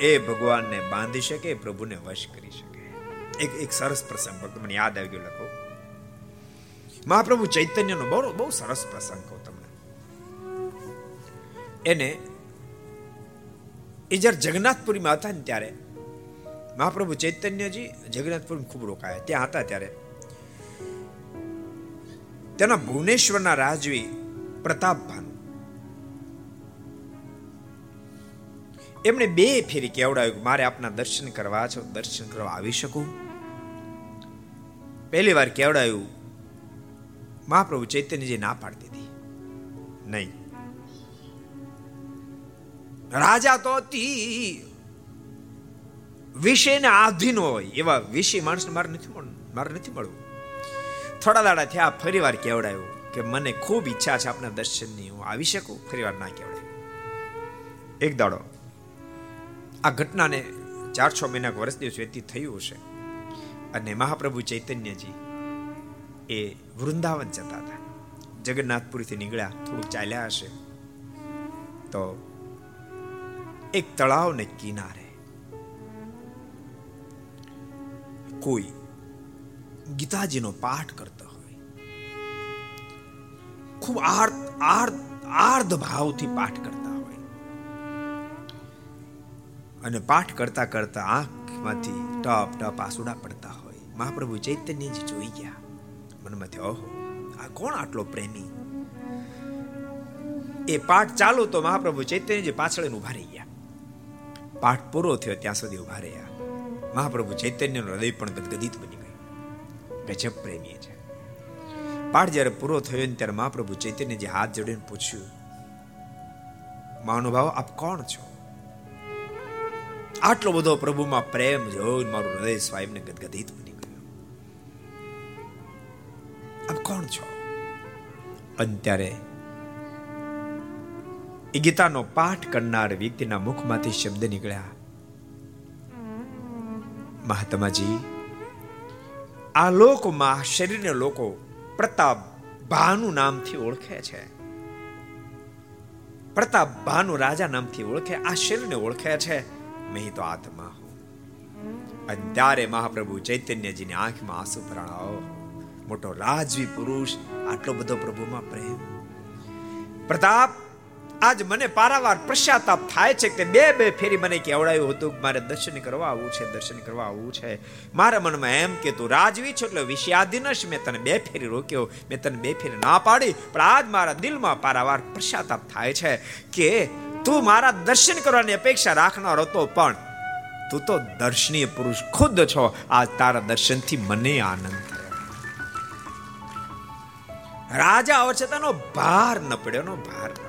એ ભગવાનને બાંધી શકે પ્રભુને વશ કરી શકે. એક એક સરસ પ્રસંગ, ભક્ત મને યાદ આવી ગયો લખો. મહાપ્રભુ ચૈતન્યનો બહુ બહુ સરસ પ્રસંગ કહું તમને. એને, એ જ્યારે જગન્નાથપુરીમાં હતા ને ત્યારે, મહાપ્રભુ ચૈતન્યજી જગન્નાથપુરી ખૂબ રોકાયા. ત્યાં હતા ત્યારે. તેના ભુવનેશ્વરના રાજવી પ્રતાપ એમણે બે ફેરી કેવડાવ્યું મારે આપના દર્શન કરવા છો, દર્શન કરવા આવી શકું? પહેલી વાર કેવડાયું, મહાપ્રભુ ચૈતન્યજી ના પાડતી હતી. નહીં. રાજા તો તી વિષયને આધીન હોય. એવા વિષય માણસને મારે નથી મારે નથી મળવું. થોડા દાડા થયા, ફરી વાર કેવડાયું કે મને ખૂબ ઈચ્છા છે આપના દર્શનની, હું આવી શકું? ફરી વાર ના કેવડાયું. એક દાડો આ ઘટનાને ચાર છ મહિના વર્ષ દિવસ વ્યતીત થયું હશે. અને મહાપ્રભુ ચૈતન્યજી એ વૃંદાવન જતા હતા. જગન્નાથપુરીથી નીકળ્યા, થોડુંક ચાલ્યા હશે. તો એક તળાવને કિનારે કોઈ ગીતાજીનો પાઠ કરતો હોય. ખૂબ આર્ત આર્ત આર્ધ ભાવથી પાઠ કરતા અને પાઠ કરતા કરતા આંખમાંથી ટપ ટપ આસુડા પડતા હોય. મહાપ્રભુ ચૈતન્ય જ જોઈ ગયા. મનમાંથી, ઓહો, આ કોણ આટલો પ્રેમી? એ પાઠ ચાલુ તો મહાપ્રભુ ચૈતન્યજી પાછળ ઊભા રહી ગયા. પાઠ પૂરો થયો ત્યાં સુધી ઊભા રહ્યા મહાપ્રભુ ચૈતન્યનું હૃદય પણ ગદગદિત બની ગયું. ગજબ પ્રેમી છે. પાઠ જ્યારે પૂરો થયો ને ત્યારે મહાપ્રભુ ચૈતન્યજી હાથ જોડીને પૂછ્યું, મહાનુભાવ, આપ કોણ છો આટલો બધો પ્રભુમાં પ્રેમ જોઈને મારું હૃદય સ્વાયમને ગદગદિત બની ગયું. આપ કોણ છો? અને એ ગીતાનો પાઠ કરનાર વ્યક્તિના મુખમાંથી શબ્દ નીકળ્યા. મહાત્માજી, આ લોકમાં શરીરને લોકો પ્રતાપ ભાનુ નામથી ઓળખે છે. પ્રતાપ ભાનુ રાજા નામથી ઓળખે, આ શરીરને ઓળખે છે. મેં તો આત્મા હું. અને ત્યારે મહાપ્રભુ ચૈતન્યજીની આંખમાં આંસુ ભરાણાઓ મોટો રાજવી પુરુષ, આટલો બધો પ્રભુમાં પ્રેમ. પ્રતાપ, આજ મને પારાવાર પશ્ચાતાપ થાય છે કે બે બે ફેરી મને કેવડાયું હતું મારે દર્શન કરવા આવવું છે, દર્શન કરવા આવવું છે. મારા મનમાં એમ કે તું રાજવી છો એટલે વિષયાધીન છે. મેં તને બે ફેરી રોક્યો, મેં તને બે ફેરી ના પાડી, પણ આજ મારા દિલમાં પારાવાર પશ્ચાતાપ થાય છે કે તું મારા દર્શન કરવાની અપેક્ષા રાખનાર હતો પણ તું તો દર્શનીય પુરુષ ખુદ છો. આજ તારા દર્શનથી મને આનંદ થયો. રાજા અવચેતાનો ભાર ન પડ્યો, નો ભાર ન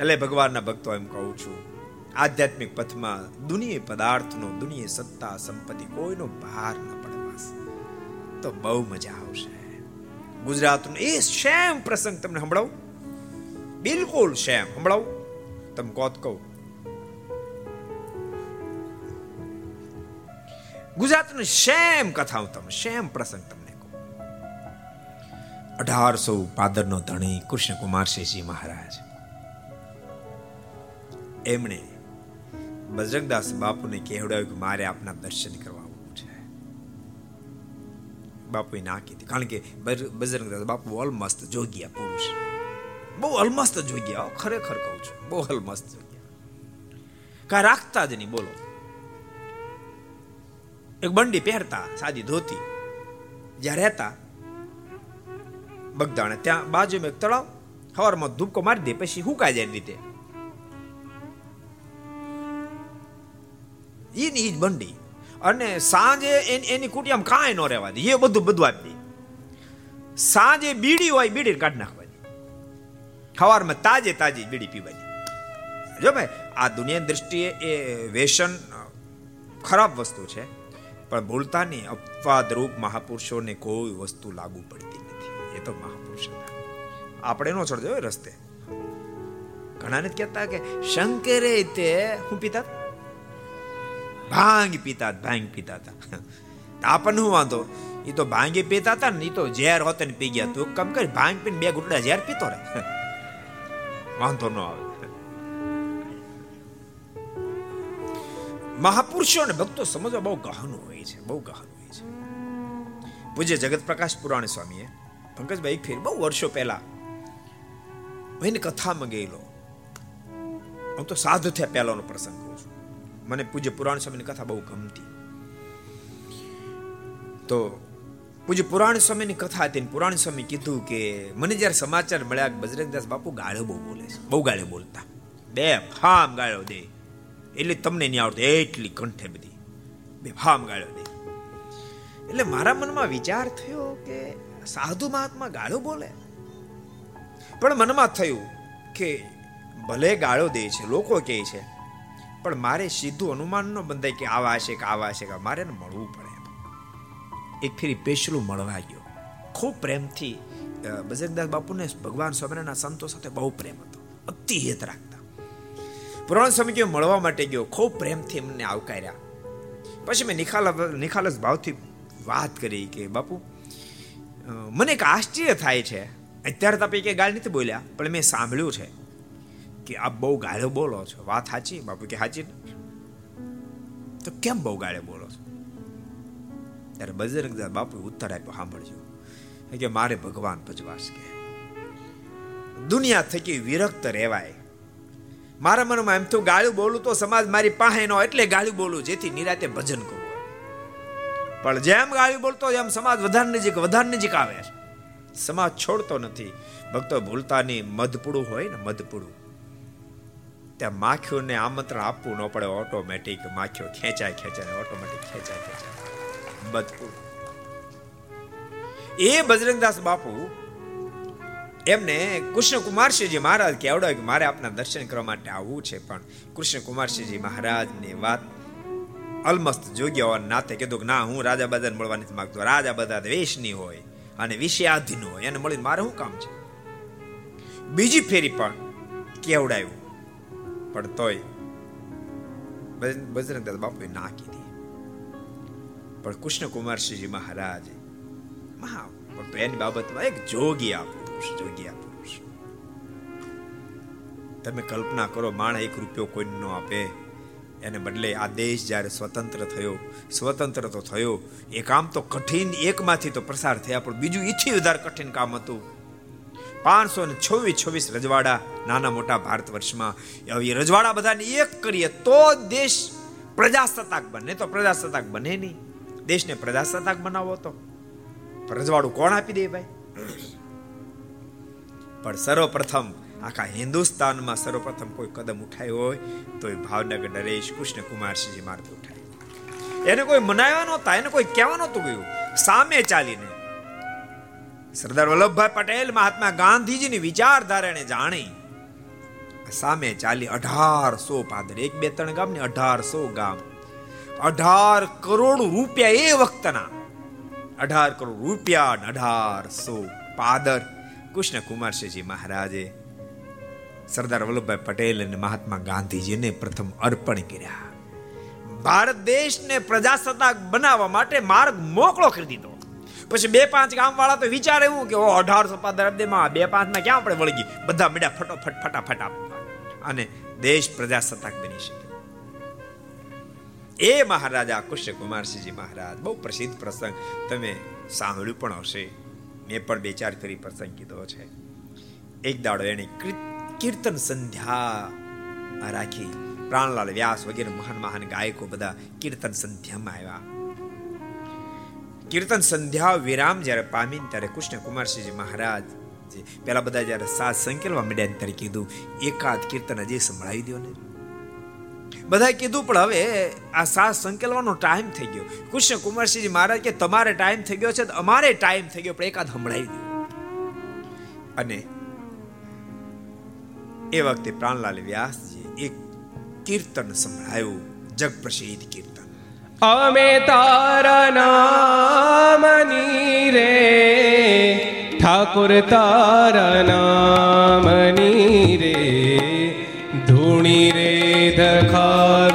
એટલે ભગવાનના ભક્તો એમ કહું છું, આધ્યાત્મિક પથમાં દુનિય પદાર્થનો, દુનિય સત્તા, સંપત્તિ કોઈનો ભાર ન પડે તો બહુ મજા આવશે. ગુજરાતનો એ શેમ પ્રસંગ તમને સંભળાવું? બિલકુલ શેમ, સંભળાવું? તમે કોત કહું. ગુજરાતની શેમ કથા હું તમને, શેમ પ્રસંગ તમને કહું. અઢારસો પાદરનો ધણી કૃષ્ણકુમાર શેષજી મહારાજ. એમણે બજરંગદાસ બાપુને કહેવડાવ્યું કે મારે આપના દર્શન કરવા આવવું છે. બાપુએ ના કીધી, કારણ કે બજરંગદાસ બાપુ અલમસ્ત જોગ્યા પુરુષ. બહુ અલમસ્ત જોગ્યા ખરેખર કહું છું. બહુ અલમસ્ત જોગ્યા કા રાખતા જ નહીં, બોલો. એક બંડી પહેરતા, સાદી ધોતી. જ્યાં રહેતા, બગદાણે, ત્યાં બાજુમાં એક તળાવ, હવારમાં ધૂપકો મારી દે, પછી હુકાઈ જાય રીતે. એની જ બંડી. અને સાંજે એની કુટિયામાં કાંઈ ન રહેવા દે. એ બધું બધું આપી સાંજે બીડી હોય બીડી કાઢી નાખવાની સવારમાં તાજે તાજી બીડી પીવાની જો ભાઈ, આ દુનિયાની દ્રષ્ટિએ એ વેસન ખરાબ વસ્તુ છે, પણ ભૂલતા નહીં અપવાદ રૂપ મહાપુરુષોને કોઈ વસ્તુ લાગુ પડતી નથી. એ તો મહાપુરુષ આપણે નો ચડજો રસ્તે. ઘણાને કહેતા કે, શંકરે તે હું પીતા ભાંગ પીતા ભાંગ પીતા હતા આપણને હું વાંધો. એ તો ભાંગે પીતા હતા ને એ તો ઝેર હોતે ને પી ગયા. તું કમ કરી, ભાંગ પીને બે ગુટડા ઝેર પીતો રે વાંધો ન આવે. મહાપુરુષો અને ભક્તો સમજવા બહુ ગહન હોય છે, બહુ ગહન હોય છે. પૂજ્ય જગત પ્રકાશ પુરાણી સ્વામીએ પંકજભાઈ ફેર બહુ વર્ષો પહેલા એની કથામાં ગયેલો હું તો સાધુ થયા પહેલાનો પ્રસંગ કહું છું. મને પૂજ્ય પુરાણ સ્વામીની કથા બહુ ગમતી. તો પૂજ્ય પુરાણ સ્વામીની કથા હતી પુરાણ સ્વામી કીધું કે, મને જ્યારે સમાચાર મળ્યા કે બજરંગદાસ બાપુ ગાળો બહુ બોલે છે. બહુ ગાળો બોલતા. બે ફામ ગાળો દે. એટલે તમને નહીં આવડતું. એટલી કંઠે બધી. બે ફામ ગાળો દે. એટલે મારા મનમાં વિચાર થયો કે, સાધુ મહાત્મા ગાળો બોલે. પણ મનમાં થયું કે, ભલે ગાળો દે છે, લોકો કહે છે. પણ મારે સીધું અનુમાન ન બંધાય કે આવા છે કે આવા છે કે મારે મળવું પડે. એક ફેરી પેશલું મળવા ગયો. ખૂબ પ્રેમથી બજરંગદાસ બાપુને ભગવાન સ્વામિનારાયણના સંતો સાથે બહુ પ્રેમ હતો. અતિ હેત રાખતા. પુરાણ સ્વામી કે મળવા માટે ગયો, ખૂબ પ્રેમથી એમને આવકાર્યા. પછી મેં નિખાલ, નિખાલસ ભાવથી વાત કરી કે, બાપુ મને એક આશ્ચર્ય થાય છે. અત્યારે તપે કે ગાળ નથી બોલ્યા, પણ મેં સાંભળ્યું છે કે આપ બહુ ગાળો બોલો છો. વાત સાચી? બાપુ કે સાચી? તો કેમ બહુ ગાળે બોલો છો? ત્યારે બજરંગદાસ બાપુ ઉત્તર આપ્યો, સાંભળજો. કે મારે ભગવાન ભજવાશ કે. દુનિયા થકી વિરક્ત રહેવાય. મારા મનમાં એમ તો ગાળું બોલું તો સમાજ મારી પાસે નો એટલે ગાળું બોલું, જેથી નિરાતે ભજન કરું પણ જેમ ગાળું બોલતો એમ સમાજ વધારે નજીક વધારે નજીક આવે. સમાજ છોડતો નથી. ભક્તો ભૂલતા નહીં મધપુડું હોય ને, મધપુડું. ત્યાં માખીઓને આમંત્રણ આપવું ન પડે, ઓટોમેટિક માખીઓ ખેંચાય ખેંચાય ઓટોમેટિક ખેંચાય ખેંચાય. મધપુડું એ બજરંગદાસ બાપુ એમને કૃષ્ણકુમારસિંહજી મહારાજ કેવડાવ્યું કે મારે આપના દર્શન કરવા માટે આવવું છે, પણ કૃષ્ણ કુમારસિંહજી મહારાજની વાત અલમસ્ત જોગ્યા હોવાના નાતે કીધું કે ના, હું રાજા બધાને મળવા નથી માંગતો. રાજા બધા વેશની હોય અને વિષયાધીન હોય. એને મળીને મારે શું કામ છે? બીજી ફેરી પણ કેવડાયું પણ તોય બજરંગદાસ બાપુએ ના કીધી. પણ કૃષ્ણ કુમારસિંહજી મહારાજ મહા તો એની બાબતમાં એક જોગી પુરુષ જોગી પુરુષ તમે કલ્પના કરો માણ એક રૂપિયો કોઈને ન આપે. એને બદલે આ દેશ જ્યારે સ્વતંત્ર થયો, સ્વતંત્ર તો થયો. એ કામ તો કઠિન એકમાંથી તો પ્રસાર થયા, પણ બીજું ઈથી વધારે કઠિન કામ હતું. પાંચસો ને છવ્વીસ છવ્વીસ રજવાડા નાના મોટા ભારત વર્ષમાં. એ રજવાડા બધાને એક કરીએ તો દેશ પ્રજાસત્તાક બને તો પ્રજાસત્તાક બને નહીં. દેશને પ્રજાસત્તાક બનાવો તો? રજવાડું કોણ આપી દે ભાઈ? પણ સર્વપ્રથમ આખા હિન્દુસ્તાનમાં સર્વપ્રથમ કોઈ કદમ ઉઠાયો હોય તો એ ભાવનગર નરેશ કૃષ્ણ કુમારસિંહજી માર્ગ ઉઠાય. એને કોઈ મનાવ્યા નહોતા, એને કોઈ કહેવા નહોતું ગયું. સામે ચાલીને સરદાર વલ્લભભાઈ પટેલ, મહાત્મા ગાંધીજીની વિચારધારાને જાણી સામે ચાલી અઢારસો પાદર, એક બે ત્રણ ગામ ને અઢારસો ગામ અઢાર કરોડ રૂપિયા એ વખતના. અઢાર કરોડ રૂપિયા અઢારસો પાદર. કૃષ્ણ કુમારસિંહજી મહારાજે સરદાર વલ્લભભાઈ પટેલ અને મહાત્મા ગાંધીજીને પ્રથમ અર્પણ કર્યા. ભારત દેશને પ્રજાસત્તાક બનાવવા માટે માર્ગ મોકળો કરી દીધો. પછી બે પાંચ ગામ વાળા તો વિચાર એવું કે ઓ અઢારસો પાદર અબ્દેમાં બે પાંચમાં ક્યાં આપણે વળગી? બધા મીડા ફટોફટ ફટાફટ આપવા. અને દેશ પ્રજાસત્તાક બની શકે. એ મહારાજા કૃષ્ણ કુમારસિંહજી મહારાજ, બહુ પ્રસિદ્ધ પ્રસંગ. તમે સાંભળ્યું પણ હશે. મેં પણ બે ચાર ફેરી પ્રસંગ કીધો છે. એક દાડો એને કીર્તન સંધ્યા રાખી. પ્રાણલાલ વ્યાસ વગેરે મહાન મહાન ગાયકો બધા કીર્તન સંધ્યામાં આવ્યા. કીર્તન સંધ્યા વિરામ જ્યારે પામી ત્યારે કૃષ્ણ કુમારસિંહજી મહારાજ પેલા બધા જ્યારે સાથ સંકેલવા મીડ્યા ત્યારે કીધું, એકાદ કીર્તન હજી સંભળાવી દો ને. બધા કીધું, પણ હવે આ સાસ સંકેલવાનો ટાઈમ થઈ ગયો. કૃષ્ણ કુમારસિંહજી મહારાજ કે, તમારે ટાઈમ થઈ ગયો છે અમારે ટાઈમ થઈ ગયો, પણ એકાદ સંભળાવી દીધું અને એ વખતે પ્રાણલાલ વ્યાસજી એક કીર્તન સંભળાયું જગ પ્રસિદ્ધ કીર્તન. અમે તારા નામની રે, ઠાકુર તારા નામની રે, ધૂણી રે દખાવી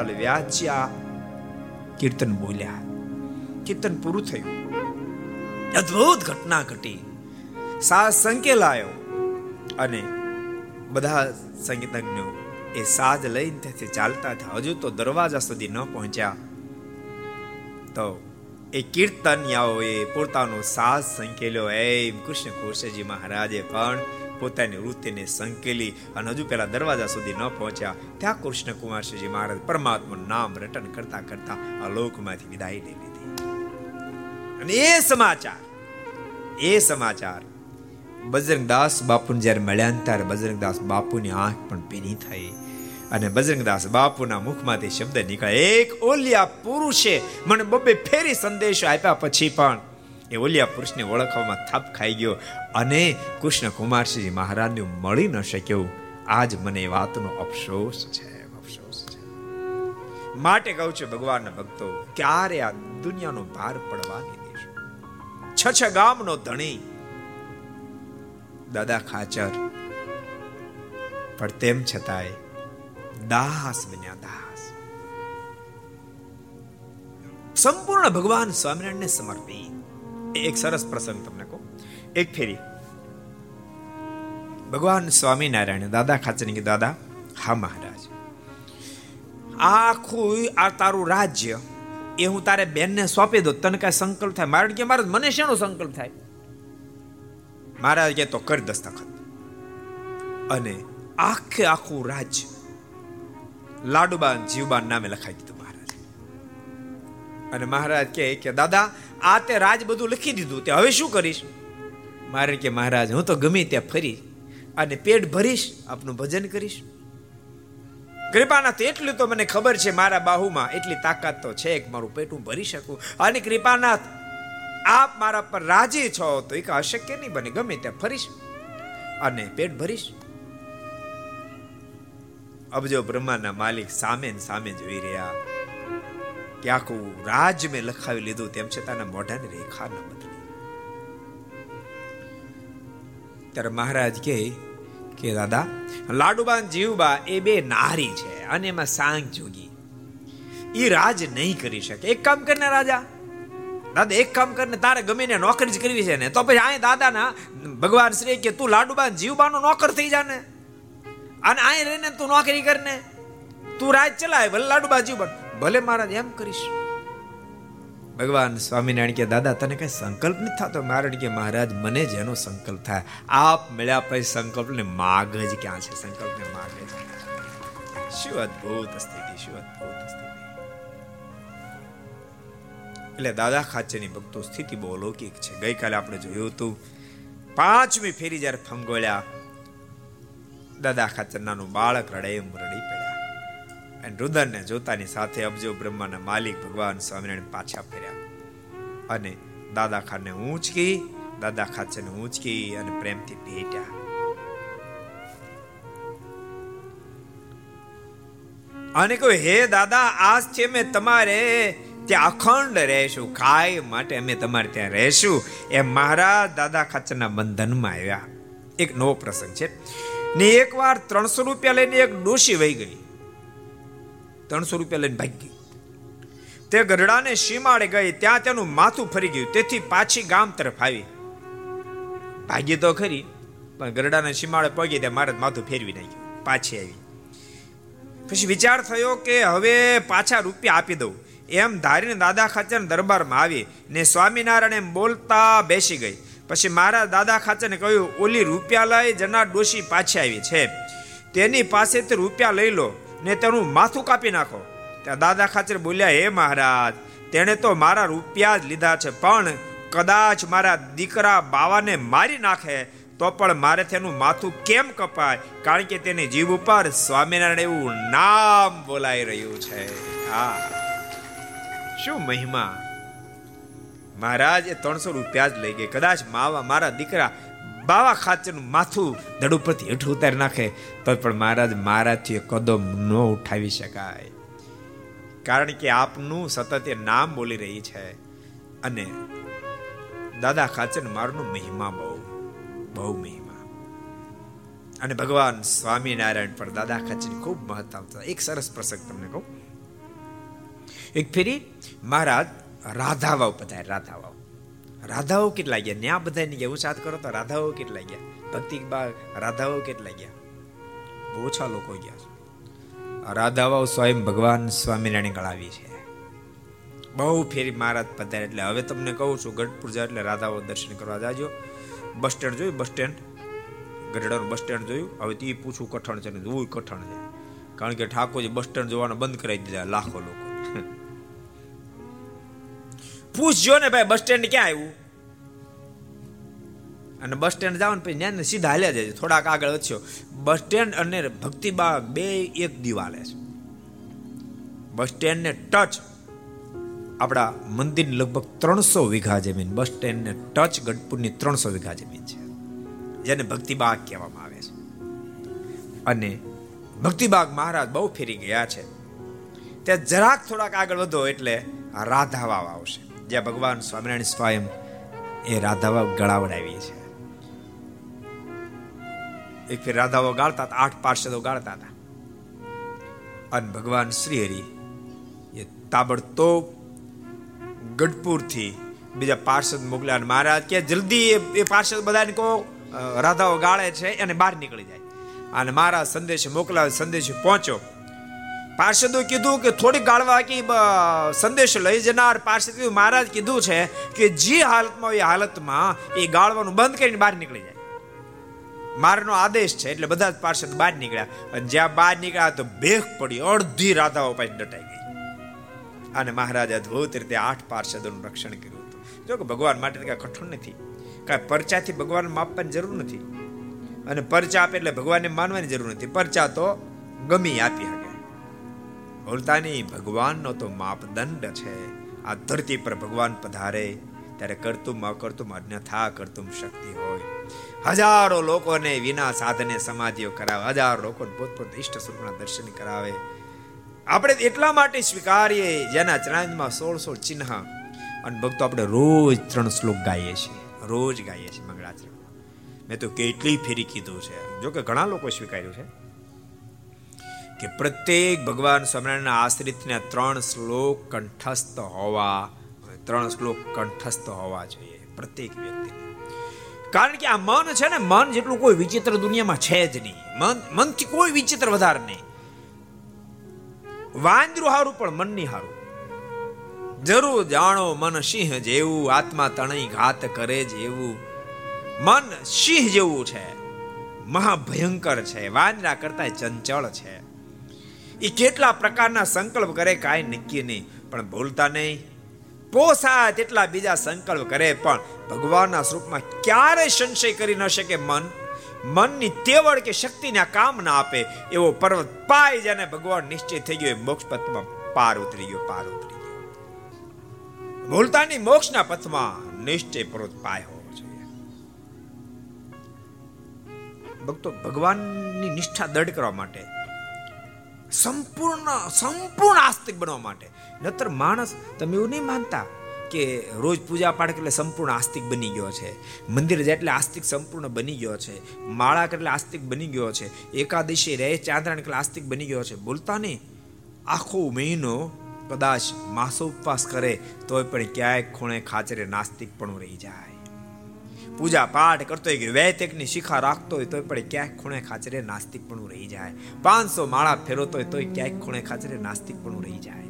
પ્રાણલાલ વ્યાચ્યા કીર્તન બોલ્યા. કીર્તન પૂરું થયું. અદ્ભુત ઘટના ઘટી. સાસ સંકેલાયો. અને બધા સંગીતજ્ઞો એ સાજ લઈને ત્યાંથી ચાલતા હતા. હજુ તો દરવાજા સુધી ન પહોંચ્યા. તો એ કીર્તનિયાઓએ પોતાનો સાજ સંકેલ્યો. એમ કૃષ્ણ કુરશજી મહારાજે પણ પોતાની વૃત્તિને સંકેલી અને હજુ પેલા દરવાજા સુધી ન પહોંચ્યા, ત્યાં કૃષ્ણ કુમારસિંહજી મહારાજ પરમાત્માનું નામ રટન કરતા કરતા આ લોકમાંથી વિદાય લઈ લીધી. અને એ સમાચાર એ સમાચાર બજરંગદાસ બાપુને જ્યારે મળ્યા ત્યારે બજરંગદાસ બાપુની આંખ પણ ભીની થઈ અને બજરંગદાસ બાપુના મુખમાંથી શબ્દ નીકળે એક ઓલિયા પુરુષે મને બબે ફેરી સંદેશો આપ્યા પછી પણ એ ઓલિયા પુરુષને ઓળખવામાં થાપ ખાઈ ગયો અને કૃષ્ણ કુમારસિંહજી મહારાજને મળી ન શક્યો. આજ મને વાતનો અફસોસ છે માટે કહું છું ભગવાનના ભક્તો, ક્યારે આ દુનિયાનો ભાર પડવાની દેશો છ છ ગામનો ધણી, દાદા ખાચર. પણ તેમ છતાંય દાસ બન્યા દાસ. સંપૂર્ણ ભગવાન સ્વામિનારાયણને સમર્પિત. એક સરસ પ્રસંગ તમને કહું. એક ફેરી. ભગવાન સ્વામિનારાયણ, દાદા ખાચરની કે દાદા, હા મહારાજ. આખું આ તારું રાજ્ય, એ હું તારે બેનને સોંપી દઉં. તને કઈ સંકલ્પ થાય? મારે કે મારે, મને શેનો સંકલ્પ થાય? મહારાજ કે તો કરી દસ્તખત અને આખે આખું રાજ્ય લાડુબા જીવબા નામે લખાઈ દીધું. અને મહારાજ કહે કે, દાદા, આ તે રાજ બધું લખી દીધું તે હવે શું કરીશ? મારે કે, મહારાજ, હું તો ગમે ત્યાં ફરી અને પેટ ભરીશ, આપનું ભજન કરીશ. કૃપાનાથ એટલું તો મને ખબર છે, મારા બાહુમાં એટલી તાકાત તો છે કે મારું પેટ હું ભરી શકું. અને કૃપાનાથ, આપ મારા પર રાજી છો તો એક અશક્ય નહીં બને, ગમે ત્યાં ફરીશ અને પેટ ભરીશ. અબજો બ્રહ્માના માલિક સામે સામે જોઈ રહ્યા. કે આખું રાજ મેં લખાવી લીધું તેમ છતાં મોઢાની રેખા ન બદલી. ત્યારે મહારાજ કહે કે, દાદા લાડુબા જીવબા એ બે નારી છે અને એમાં સાંગ જોગી. એ રાજ નહીં કરી શકે. એક કામ કરીને રાજા. દાદા, એક કામ કરીને તારે ગમે ને નોકરી જ કરવી છે ને, તો પછી અહીં દાદાના ભગવાન શ્રી કે, તું લાડુબાન જીવબાનો નોકર થઈ જાને અને અહીં રહીને તું નોકરી કરને તું રાજ ચલાય, ભલે લાડુબા જીવબા ભલે મહારાજ એમ કરીશ. ભગવાન સ્વામિનારાયણ કે દાદા, તને કઈ સંકલ્પ નથી થતો? મારણ કે, મહારાજ, મને જેનો સંકલ્પ થાય. આપ મળ્યા પછી સંકલ્પને માગ જ ક્યાં છે? સંકલ્પને માગ જ શું અદભુત સ્થિતિ, શું અદભુત સ્થિતિ. એટલે દાદા ખાચરની ભક્તો, સ્થિતિ બહુ અલૌકિક છે. ગઈકાલે આપણે જોયું હતું, પાંચમી ફેરી જ્યારે ફંગોળ્યા, દાદા ખાચર બાળક રડે એમ રડી પડ્યા અને રુદનને જોતાની સાથે અબજો બ્રહ્માના માલિક ભગવાન સ્વામિનારાયણ પાછા ફર્યા. અને દાદા ખાને ઊંચકી, દાદા ખાચરને ઊંચકી અને પ્રેમથી ભેટ્યા. અને કહ્યું, હે દાદા, આજ છે મેં તમારે ત્યાં અખંડ રહેશું કાય માટે અમે તમારે ત્યાં રહેશું. એ મારા દાદા ખાચરના બંધનમાં આવ્યા. એક નવો પ્રસંગ છે. ને એકવાર ત્રણસો રૂપિયા લઈને એક ડોશી વહી ગઈ. ત્રણસો રૂપિયા લઈને ભાગી તે ગરડાને સીમાડે ગઈ, ત્યાં તેનું માથું ફરી ગયું. તેથી પાછી ગામ તરફ આવી. ભાગી તો ખરી, પણ ગરડાને સીમાડે પગી ત્યાં મારે માથું ફેરવી નાખ્યું. પાછી આવી. પછી વિચાર થયો કે હવે પાછા રૂપિયા આપી દઉં. એમ ધારીને દાદા ખાચર દરબારમાં આવી ને સ્વામિનારાયણ એમ બોલતા બેસી ગઈ. પછી મારા દાદા ખાચરને કહ્યું, ઓલી રૂપિયા લઈ, જનાર ડોશી પાછી આવી છે. તેની પાસેથી રૂપિયા લઈ લો. ને તેનું માથું કાપી નાખો. ત્યાં દાદા ખાચર બોલ્યા, હે મહારાજ, તેણે તો મારા રૂપિયા જ લીધા છે, પણ કદાચ મારા દીકરા બાવાને મારી નાખે, તો પણ મારે તેનું માથું કેમ કપાય? કારણ કે તેની જીવ ઉપર સ્વામિનારાયણ એવું નામ બોલાઈ રહ્યું છે. હા. શું મહિમા? મહારાજ, એ ત્રણસો રૂપિયા જ લઈ ગઈ. કદાચ માવા, મારા દીકરા બાવા ખાચરનું માથું ધડ હેઠું ઉતારી નાખે તો પણ મહારાજ મારાથી કદમ ન ઉઠાવી શકાય. કારણ કે આપનું સતત નામ બોલી રહી છે અને દાદા ખાચર મારનો મહિમા બહુ બહુ મહિમા. અને ભગવાન સ્વામિનારાયણ પર દાદા ખાચરની ખૂબ મહત્તા એક સરસ પ્રસંગ તમને કહું. એક ફેરી મહારાજ રાધાવાવ પધારે રાધાવાવ રાધાઓ કેટલા ગયા? ન્યા બધા ગયા. હું સાથ કરો તો રાધાઓ કેટલા ગયા? ભક્તિ બાગ રાધાઓ કેટલા ગયા? બહુ ઓછા લોકો ગયા રાધાઓ સ્વયં ભગવાન સ્વામિનારાયણ ગળાવી છે. બહુ ફેરી મહારાજ પધારે એટલે હવે તમને કહું છું ગઢ પૂજા એટલે રાધાઓ દર્શન કરવા જાજો. બસ સ્ટેન્ડ જોયું? Bus stand? ગઢડાનું બસ સ્ટેન્ડ જોયું? હવે તે પૂછવું કઠણ છે ને જોવું કઠણ છે. કારણ કે ઠાકોરજી બસ સ્ટેન્ડ જોવાનું બંધ કરાવી દીધા લાખો લોકો. પૂછજો ને ભાઈ, બસ સ્ટેન્ડ ક્યાં આવ્યું? અને બસ સ્ટેન્ડ જાવ ને પછી ત્યાં સીધા હાલ્યા જાય થોડાક આગળ વધ્યો બસ સ્ટેન્ડ અને ભક્તિબાગ બે એક દિવાલે છે. બસ સ્ટેન્ડ ને ટચ આપણા મંદિરની લગભગ ત્રણસો વીઘા જમીન, બસ સ્ટેન્ડ ને ટચ ગઢપુરની ત્રણસો વીઘા જમીન છે. જેને ભક્તિબાગ કહેવામાં આવે છે. અને ભક્તિબાગ મહારાજ બહુ ફેરી ગયા છે. ત્યાં જરાક થોડાક આગળ વધો એટલે રાધાવાવ આવશે. જ્યાં ભગવાન સ્વામિનારાયણ સ્વયં એ રાધાવાવ ગળાવડાવી છે એક ફેર રાધાઓ ગાળતા હતા, આઠ પાર્ષદો ગાળતા હતા. અને ભગવાન શ્રી હરિ એ તાબડતોબ ગઢપુરથી બીજા પાર્ષદ મોકલ્યા અને મહારાજ કે જલ્દી એ પાર્ષદ બધાને કહો રાધાઓ ગાળે છે અને બહાર નીકળી જાય. અને મારા સંદેશ મોકલાવે સંદેશ પહોંચ્યો. પાર્ષદો કીધું કે થોડી ગાળવા કે સંદેશ લઈ જનાર પાર્ષદ મહારાજ કીધું છે કે જે હાલતમાં એ હાલતમાં એ ગાળવાનું બંધ કરીને બહાર નીકળી જાય. મારનો આદેશ છે, એટલે બધા જ પાર્ષદ બહાર નીકળ્યા. અને જ્યાં બહાર નીકળ્યા તો ભેખ પડી, અડધી રાધાઓ પાસે ડટાઈ ગઈ. અને મહારાજ અદભુત રીતે આઠ પાર્ષદોનું રક્ષણ કર્યું હતું. જો કે ભગવાન માટે કાંઈ કઠણ નથી. કાંઈ પરચાથી ભગવાન માપવાની જરૂર નથી. અને પરચા આપે એટલે ભગવાનને માનવાની જરૂર નથી. પરચા તો ગમી આપી શકે. ભૂલતાની ભગવાનનો તો માપદંડ છે. આ ધરતી પર ભગવાન પધારે, ત્યારે કરતું અકર્તુમ અન્યથા કરતું શક્તિ હોય. હજારો લોકોને વિના સાધને સમાધિઓ કરાવે, હજારો લોકોને પોતપોત ઈષ્ટ સ્વરૂપના દર્શન કરાવે. આપણે એટલા માટે સ્વીકારીએ જેના ચરણમાં સોળ સોળ ચિહ્ન અને ભક્તો આપણે રોજ ત્રણ શ્લોક ગાઈએ છીએ. રોજ ગાઈએ છીએ મંગળાચરણ મેં તો કેટલી ફેરી કીધું છે. જો કે ઘણા લોકો સ્વીકાર્યું છે કે પ્રત્યેક ભગવાન સ્વામિનારાયણના આશ્રિતને ત્રણ શ્લોક કંઠસ્થ હોવા, ત્રણ શ્લોક કંઠસ્થ હોવા જોઈએ. પ્રત્યેક વ્યક્તિને. કારણ કે આ મન છે ને, મન જેટલું કોઈ વિચિત્ર દુનિયામાં છે જ નહીં. મન, મનથી કોઈ વિચિત્ર વધારે નહીં. વાંદરું હારું પણ મનની હારું. જરૂર જાણો, મન સિંહ જેવું, આત્મા તણઈ ઘાત કરે જેવું. મન સિંહ જેવું છે. મહાભયંકર છે. વાંદરા કરતા ચંચળ છે. એ કેટલા પ્રકારના સંકલ્પ કરે કાંઈ નક્કી નહીં. પણ ભૂલતા નહીં પોસાય તેટલા બીજા સંકલ્પ કરે, પણ ભગવાનના સ્વરૂપમાં ક્યારેય સંશય કરી ન શકે મન. મનની તેવડ કે શક્તિને કામ ના આપે, એવો પર્વત પાય જેને ભગવાન નિશ્ચય થઈ ગયો મોક્ષ પથમાં પાર ઉતરી ગયો, પાર ઉતરી ગયો. ભૂલતાની મોક્ષના પથમાં નિશ્ચય પર્વત પાય હોવો જોઈએ. ભક્તો, ભગવાનની નિષ્ઠા દઢ કરવા માટે સંપૂર્ણ સંપૂર્ણ આસ્તિક બનવા માટે. નતર માણસ, તમે એવું નહીં માનતા કે રોજ પૂજા પાઠ એટલે સંપૂર્ણ આસ્તિક બની ગયો છે. મંદિર જેટલે આસ્તિક સંપૂર્ણ બની ગયો છે. માળા એટલે આસ્તિક બની ગયો છે. એકાદશી, રહે ચાંદ્રણ એટલે આસ્તિક બની ગયો છે. બોલતા નહીં. આખો મહિનો કદાચ માસો ઉપવાસ કરે, તોય પણ ક્યાંય ખૂણે ખાચરે નાસ્તિક પણ રહી જાય. પૂજા પાઠ કરતો હોય કે વૈતેકની શિખા રાખતો હોય તોય પણ ક્યાંક ખૂણે ખાચરે નાસ્તિક પણ રહી જાય. પાંચસો માળા ફેરવતો હોય તોય ક્યાંક ખૂણે ખાચરે નાસ્તિક પણ રહી જાય.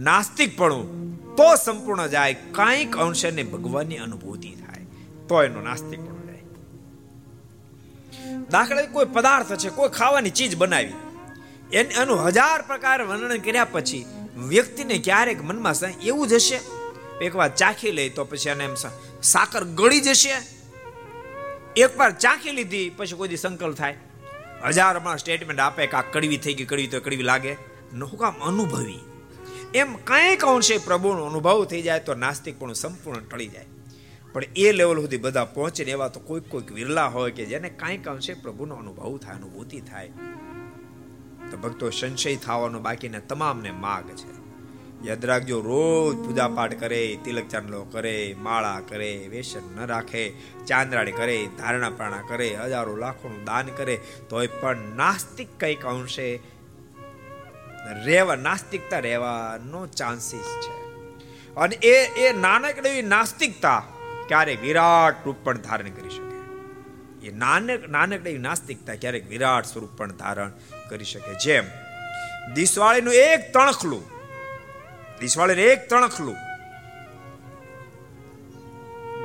નાસ્તિકપણું તો સંપૂર્ણ જાય, કાંઈક અંશે ને ભગવાનની અનુભૂતિ થાય તો એનો નાસ્તિકપણું જાય દાખલા કોઈ પદાર્થ છે, કોઈ ખાવાની ચીજ બનાવી, એનું હજાર પ્રકાર વર્ણન કર્યા પછી વ્યક્તિને ક્યારેક મનમાં એવું જ હશે એકવાર ચાખી લે તો પછી એને એમ સાકર ગળી જશે. એકવાર ચાખી લીધી, પછી કોઈ સંકલ્પ થાય. હજાર હમણાં સ્ટેટમેન્ટ આપે કે આ કડવી થઈ ગઈ, કડવી તો કડવી લાગે. કામ અનુભવી. એમ કંઈક અંશે પ્રભુનો અનુભવ થઈ જાય તો નાસ્તિક પણ સંપૂર્ણ ટળી જાય. પણ એ લેવલ સુધી બધા પહોંચે એવા તો કોઈક કોઈક વિરલા હોય કે જેને કાંઈક અંશે પ્રભુનો અનુભવ થાય, અનુભૂતિ થાય. તો ભક્તો સંશય થવાનો બાકીને તમામને માગ છે. યાદ રાખજો રોજ પૂજા પાઠ કરે, તિલક ચાંદલો કરે, માળા કરે વેસન ન રાખે ચાંદરાણી કરે, ધારણા પ્રાણા કરે, હજારો લાખોનું દાન કરે, તોય પણ નાસ્તિક કંઈક અંશે રહેવા, નાસ્તિકતા રહેવાનો ચાન્સીસ છે. અને એ એ નાનકડી નાસ્તિકતા ક્યારેક વિરાટ રૂપ પણ ધારણ કરી શકે. એ નાનક, નાનકડી નાસ્તિકતા ક્યારેક વિરાટ સ્વરૂપ પણ ધારણ કરી શકે. જેમ દિસવાળીનું એક તણખલું દિસવાળીને એક તણખલું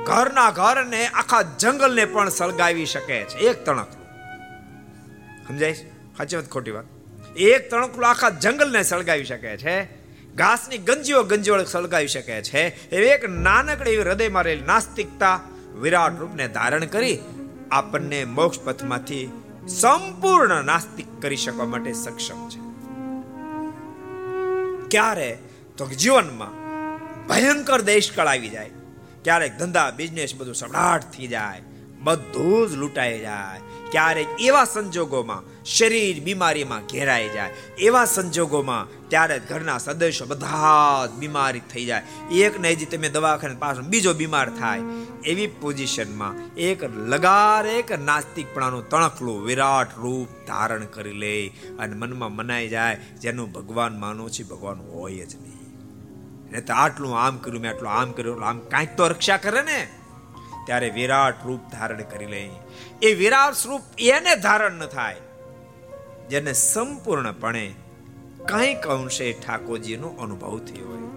ઘરના ઘરને આખા જંગલને પણ સળગાવી શકે છે. એક તણખલું સમજાય સાચી વાત ખોટી વાત? એક તણખલું આખા જંગલને સળગાવી શકે છે. ઘાસની ગંજીઓ ગંજીઓ સળગાવી શકે છે. એવી એક નાનકડી હૃદયમાં રહેલી નાસ્તિકતા વિરાટ રૂપને ધારણ કરી આપણને મોક્ષ પથમાંથી સંપૂર્ણ નાસ્તિક કરી શકવા માટે સક્ષમ છે. ક્યારે તો જીવનમાં ભયંકર દેશકાળ આવી જાય. ક્યારેક ધંધા બિઝનેસ બધું સબડાટ થઈ જાય. બધું જ લૂંટાઈ જાય. ક્યારેક એવા સંજોગોમાં શરીર બીમારીમાં ઘેરાઈ જાય. એવા સંજોગોમાં ત્યારે ઘરના સદસ્યો બધા જ બીમારી થઈ જાય. એક ને હજી તમે દવાખાને પાછળ બીજો બીમાર થાય. એવી પોઝિશનમાં એક લગાર એક નાસ્તિકપણાનું તણખલું વિરાટ રૂપ ધારણ કરી લે અને મનમાં મનાઈ જાય, જેનું ભગવાન માનો છે, ભગવાન હોય જ નહીં. ને તો આટલું આમ કર્યું, મેં આટલું આમ કર્યું, આમ કાંઈક તો રક્ષા કરે ને. ત્યારે વિરાટ રૂપ ધારણ કરી લે. એ વિરાટ સ્વરૂપ એને ધારણ ન થાય, જેને સંપૂર્ણપણે કંઈક અંશે ઠાકોરજીનો અનુભવ થયો હોય.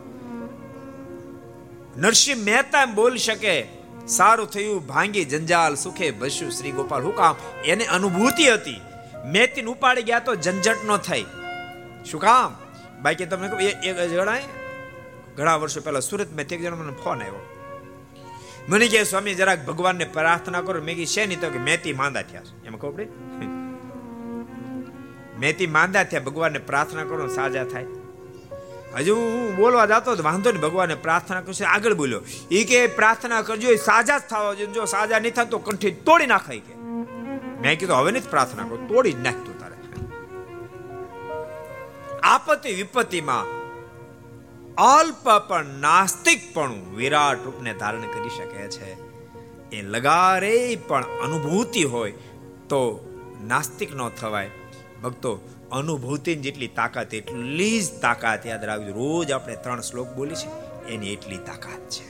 નરસિંહ મહેતા બોલી શકે, સારું થયું, ભાંગી જંજાલ સુખે બસ્યું શ્રી ગોપાલ. હું કામ? એને અનુભૂતિ હતી. મેતીન ઉપાડી ગયા તો ઝંઝટ ન થઈ. શું કામ? બાકી તમે જણાય? ઘણા વર્ષો પહેલા સુરત મેં એક જણા મને ફોન આવ્યો. મને કહે, સ્વામી, જરાક ભગવાનને પ્રાર્થના કરો. મેં કીધી નહીં તો? કે મેતી માંદા થયા એમાં ખબર પડી? મેથી માંદા થયા, ભગવાનને પ્રાર્થના કરો, સાજા થાય. હજુ હું બોલવા જતો વાંધો નહીં ભગવાનને પ્રાર્થના કરશે, આગળ બોલ્યો. એ કે, પ્રાર્થના કરજો, એ સાજા જ થવા જો સાજા નહીં થાય તો કંઠી તોડી નાખાય કે. મેં કીધું, હવે નહીં પ્રાર્થના કરો, તોડી જ નાખતું તારે. આપત્તિ વિપત્તિમાં અલ્પ પણ નાસ્તિક પણ વિરાટ રૂપને ધારણ કરી શકે છે. એ લગારે પણ અનુભૂતિ હોય તો નાસ્તિક ન થવાય. ભક્તો, અનુભૂતિની જેટલી તાકાત, એટલી જ તાકાત યાદ રાખજો. રોજ આપણે ત્રણ શ્લોક બોલી છે એની એટલી તાકાત છે.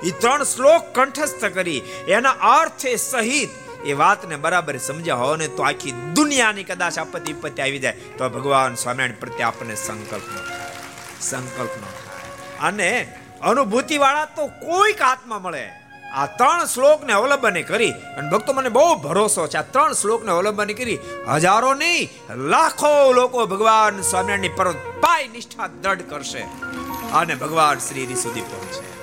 એ ત્રણ શ્લોક કંઠસ્થ કરી, એના અર્થ સહિત એ વાતને બરાબર સમજ્યા હોય ને તો આખી દુનિયાની કદાચ આપત્તિ વિપત્તિ આવી જાય. તો ભગવાન સ્વામિનારાયણ પ્રત્યે આપણને સંકલ્પ થાય. સંકલ્પ ન થાય. અને અનુભૂતિ વાળા તો કોઈક આત્મા મળે. આ ત્રણ શ્લોકને અવલંબને કરી, અને ભક્તો મને બહુ ભરોસો છે, આ ત્રણ શ્લોકને અવલંબન કરી, હજારો નહીં, લાખો લોકો ભગવાન સ્વામિનારાયણની પર પાય નિષ્ઠા દ્રઢ કરશે. અને ભગવાન શ્રી સુધી પહોંચે.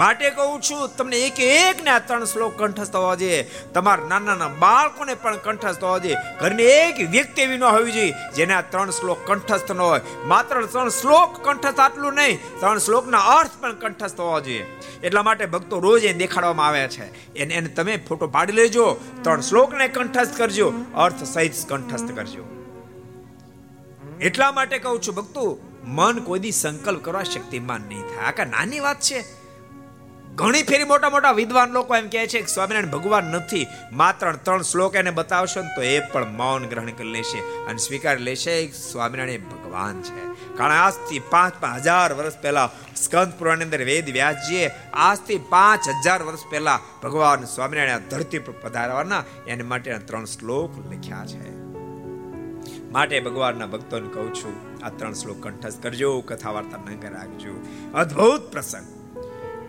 માટે કહું છું, તમને એક એક ને આ ત્રણ શ્લોક કંઠસ્થ હોવા જોઈએ. તમારા નાના નાના બાળકોને પણ કંઠસ્થ હોવા જોઈએ. ઘરની એક વ્યક્તિ એવી ન હોવી જોઈએ જેને આ ત્રણ શ્લોક કંઠસ્થ ન હોય. માત્ર ત્રણ શ્લોક કંઠસ્થ આટલું નહીં, ત્રણ શ્લોકના અર્થ પણ કંઠસ્થ હોવા જોઈએ. એટલા માટે ભક્તો રોજ એ દેખાડવામાં આવે છે. એને એને તમે ફોટો પાડી લેજો, ત્રણ શ્લોકને કંઠસ્થ કરજો, અર્થ સહિત કંઠસ્થ કરજો. એટલા માટે કહું છું ભક્તો, મન કોઈ દી સંકલ્પ કરવા શક્તિમાન નહીં થાય. આ કા નાની વાત છે. ઘણી ફેરી મોટા મોટા વિદ્વાન લોકો એમ કહે છે કે સ્વામિનારાયણ ભગવાન નથી, માત્ર ત્રણ શ્લોક એને બતાવશો ને તો એ પણ મૌન ગ્રહણ કરી લેશે અને સ્વીકાર લેશે સ્વામિનારાયણ ભગવાન છે. કારણ આજથી પાંચ પાંચ હજાર વર્ષ પહેલા સ્કંદ પુરાણની અંદર વેદ વ્યાસજીએ આજથી પાંચ હજાર વર્ષ પહેલા ભગવાન સ્વામિનારાયણ ધરતી પર પધારવાના એને માટે ત્રણ શ્લોક લખ્યા છે. માટે ભગવાનના ભક્તોને કહું છું, આ ત્રણ શ્લોક કંઠસ્થ કરજો કથા વાર્તા ન રાખજો અદ્ભુત પ્રસંગ.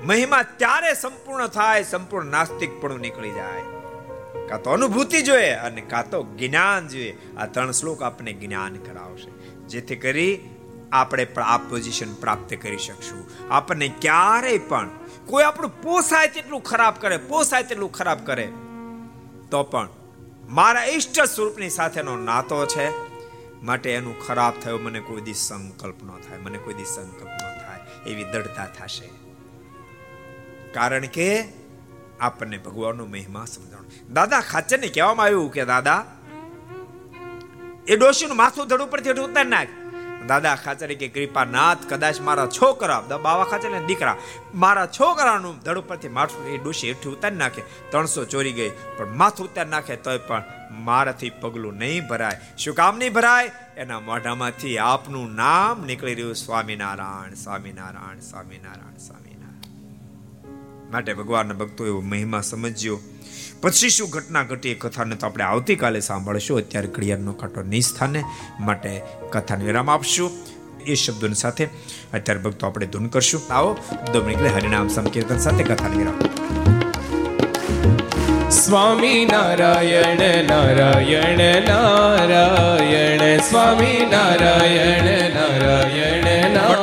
મહિમા ત્યારે સંપૂર્ણ થાય, સંપૂર્ણ નાસ્તિકપણું નીકળી જાય. કાં તો અનુભૂતિ જોઈએ અને કાં તો જ્ઞાન જોઈએ. આ ત્રણ શ્લોક આપણે જ્ઞાન કરાવશે. જેથી કરી આપણે પણ આ પોઝિશન પ્રાપ્ત કરી શકશું. આપણને ક્યારેય પણ કોઈ આપણું પોસાય તેટલું ખરાબ કરે, પોસાય તેટલું ખરાબ કરે, તો પણ મારા ઈષ્ટ સ્વરૂપની સાથેનો નાતો છે. માટે એનું ખરાબ થયો મને કોઈ દી સંકલ્પ ન થાય, મને કોઈ દી સંકલ્પ ન થાય. એવી દૃઢતા થશે. કારણ કે આપણને ભગવાનનો મહિમા સમજાણ. દાદા, ખાચરને કહેવામાં આવ્યું કે, દાદા, એ ડોશીનું માથું ધડ ઉપરથી ઉતાર નાખ. દાદા, ખાચરે કે, કૃપાનાથ, કદાચ મારા છોકરા બાવા ખાચર દીકરા, મારા છોકરાનું ધડ ઉપરથી માથું એ ડોશી હેઠું ઉતારી નાખે. ત્રણસો ચોરી ગઈ, પણ માથું ઉતારી નાખે તોય પણ મારાથી પગલું નહીં ભરાય. શું કામ નહીં ભરાય? એના મોઢામાંથી આપનું નામ નીકળી રહ્યું. સ્વામિનારાયણ સ્વામિનારાયણ સ્વામિનારાયણ સ્વામી માટે ભગવાનના ભક્તો એવો મહિમા સમજ્યો. પછી શું ઘટના ઘટી એ કથાને તો આપણે આવતીકાલે સાંભળશું. અત્યારે ઘડિયાળનો કાંટો નિસ્થાને માટે કથાને વિરામ આપશું. એ શબ્દોની સાથે અત્યારે ભક્તો આપણે ધૂન કરશું. આવો, દમ નીકળે હરિનામ સંકીર્તન સાથે કથાને વિરામ. સ્વામી નારાયણ નારાયણ સ્વામી નારાયણ નારાયણ નારાયણ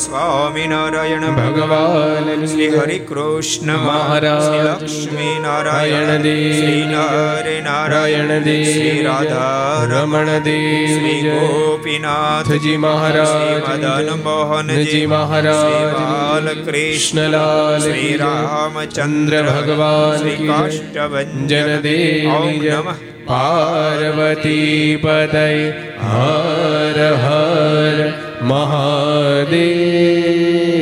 બોલો સ્વામી નારાયણ ભગવાન. શ્રી હરિ કૃષ્ણ મહારાજ લક્ષ્મી નારાયણ દેવ શ્રી નરે નારાયણ દેવ શ્રી રાધા રમણ દેવ શ્રી. ગોપીનાથજી મહારાજ. મદન મોહનજી મહારાજ. શ્રી કૃષ્ણલાલ શ્રી રામચંદ્ર ભગવાન શ્રી કી કાષ્ટભંજન. જનદેવ ઓમ જય. નમઃ. પાર્વતી પદય હર હર. મહાદેવ.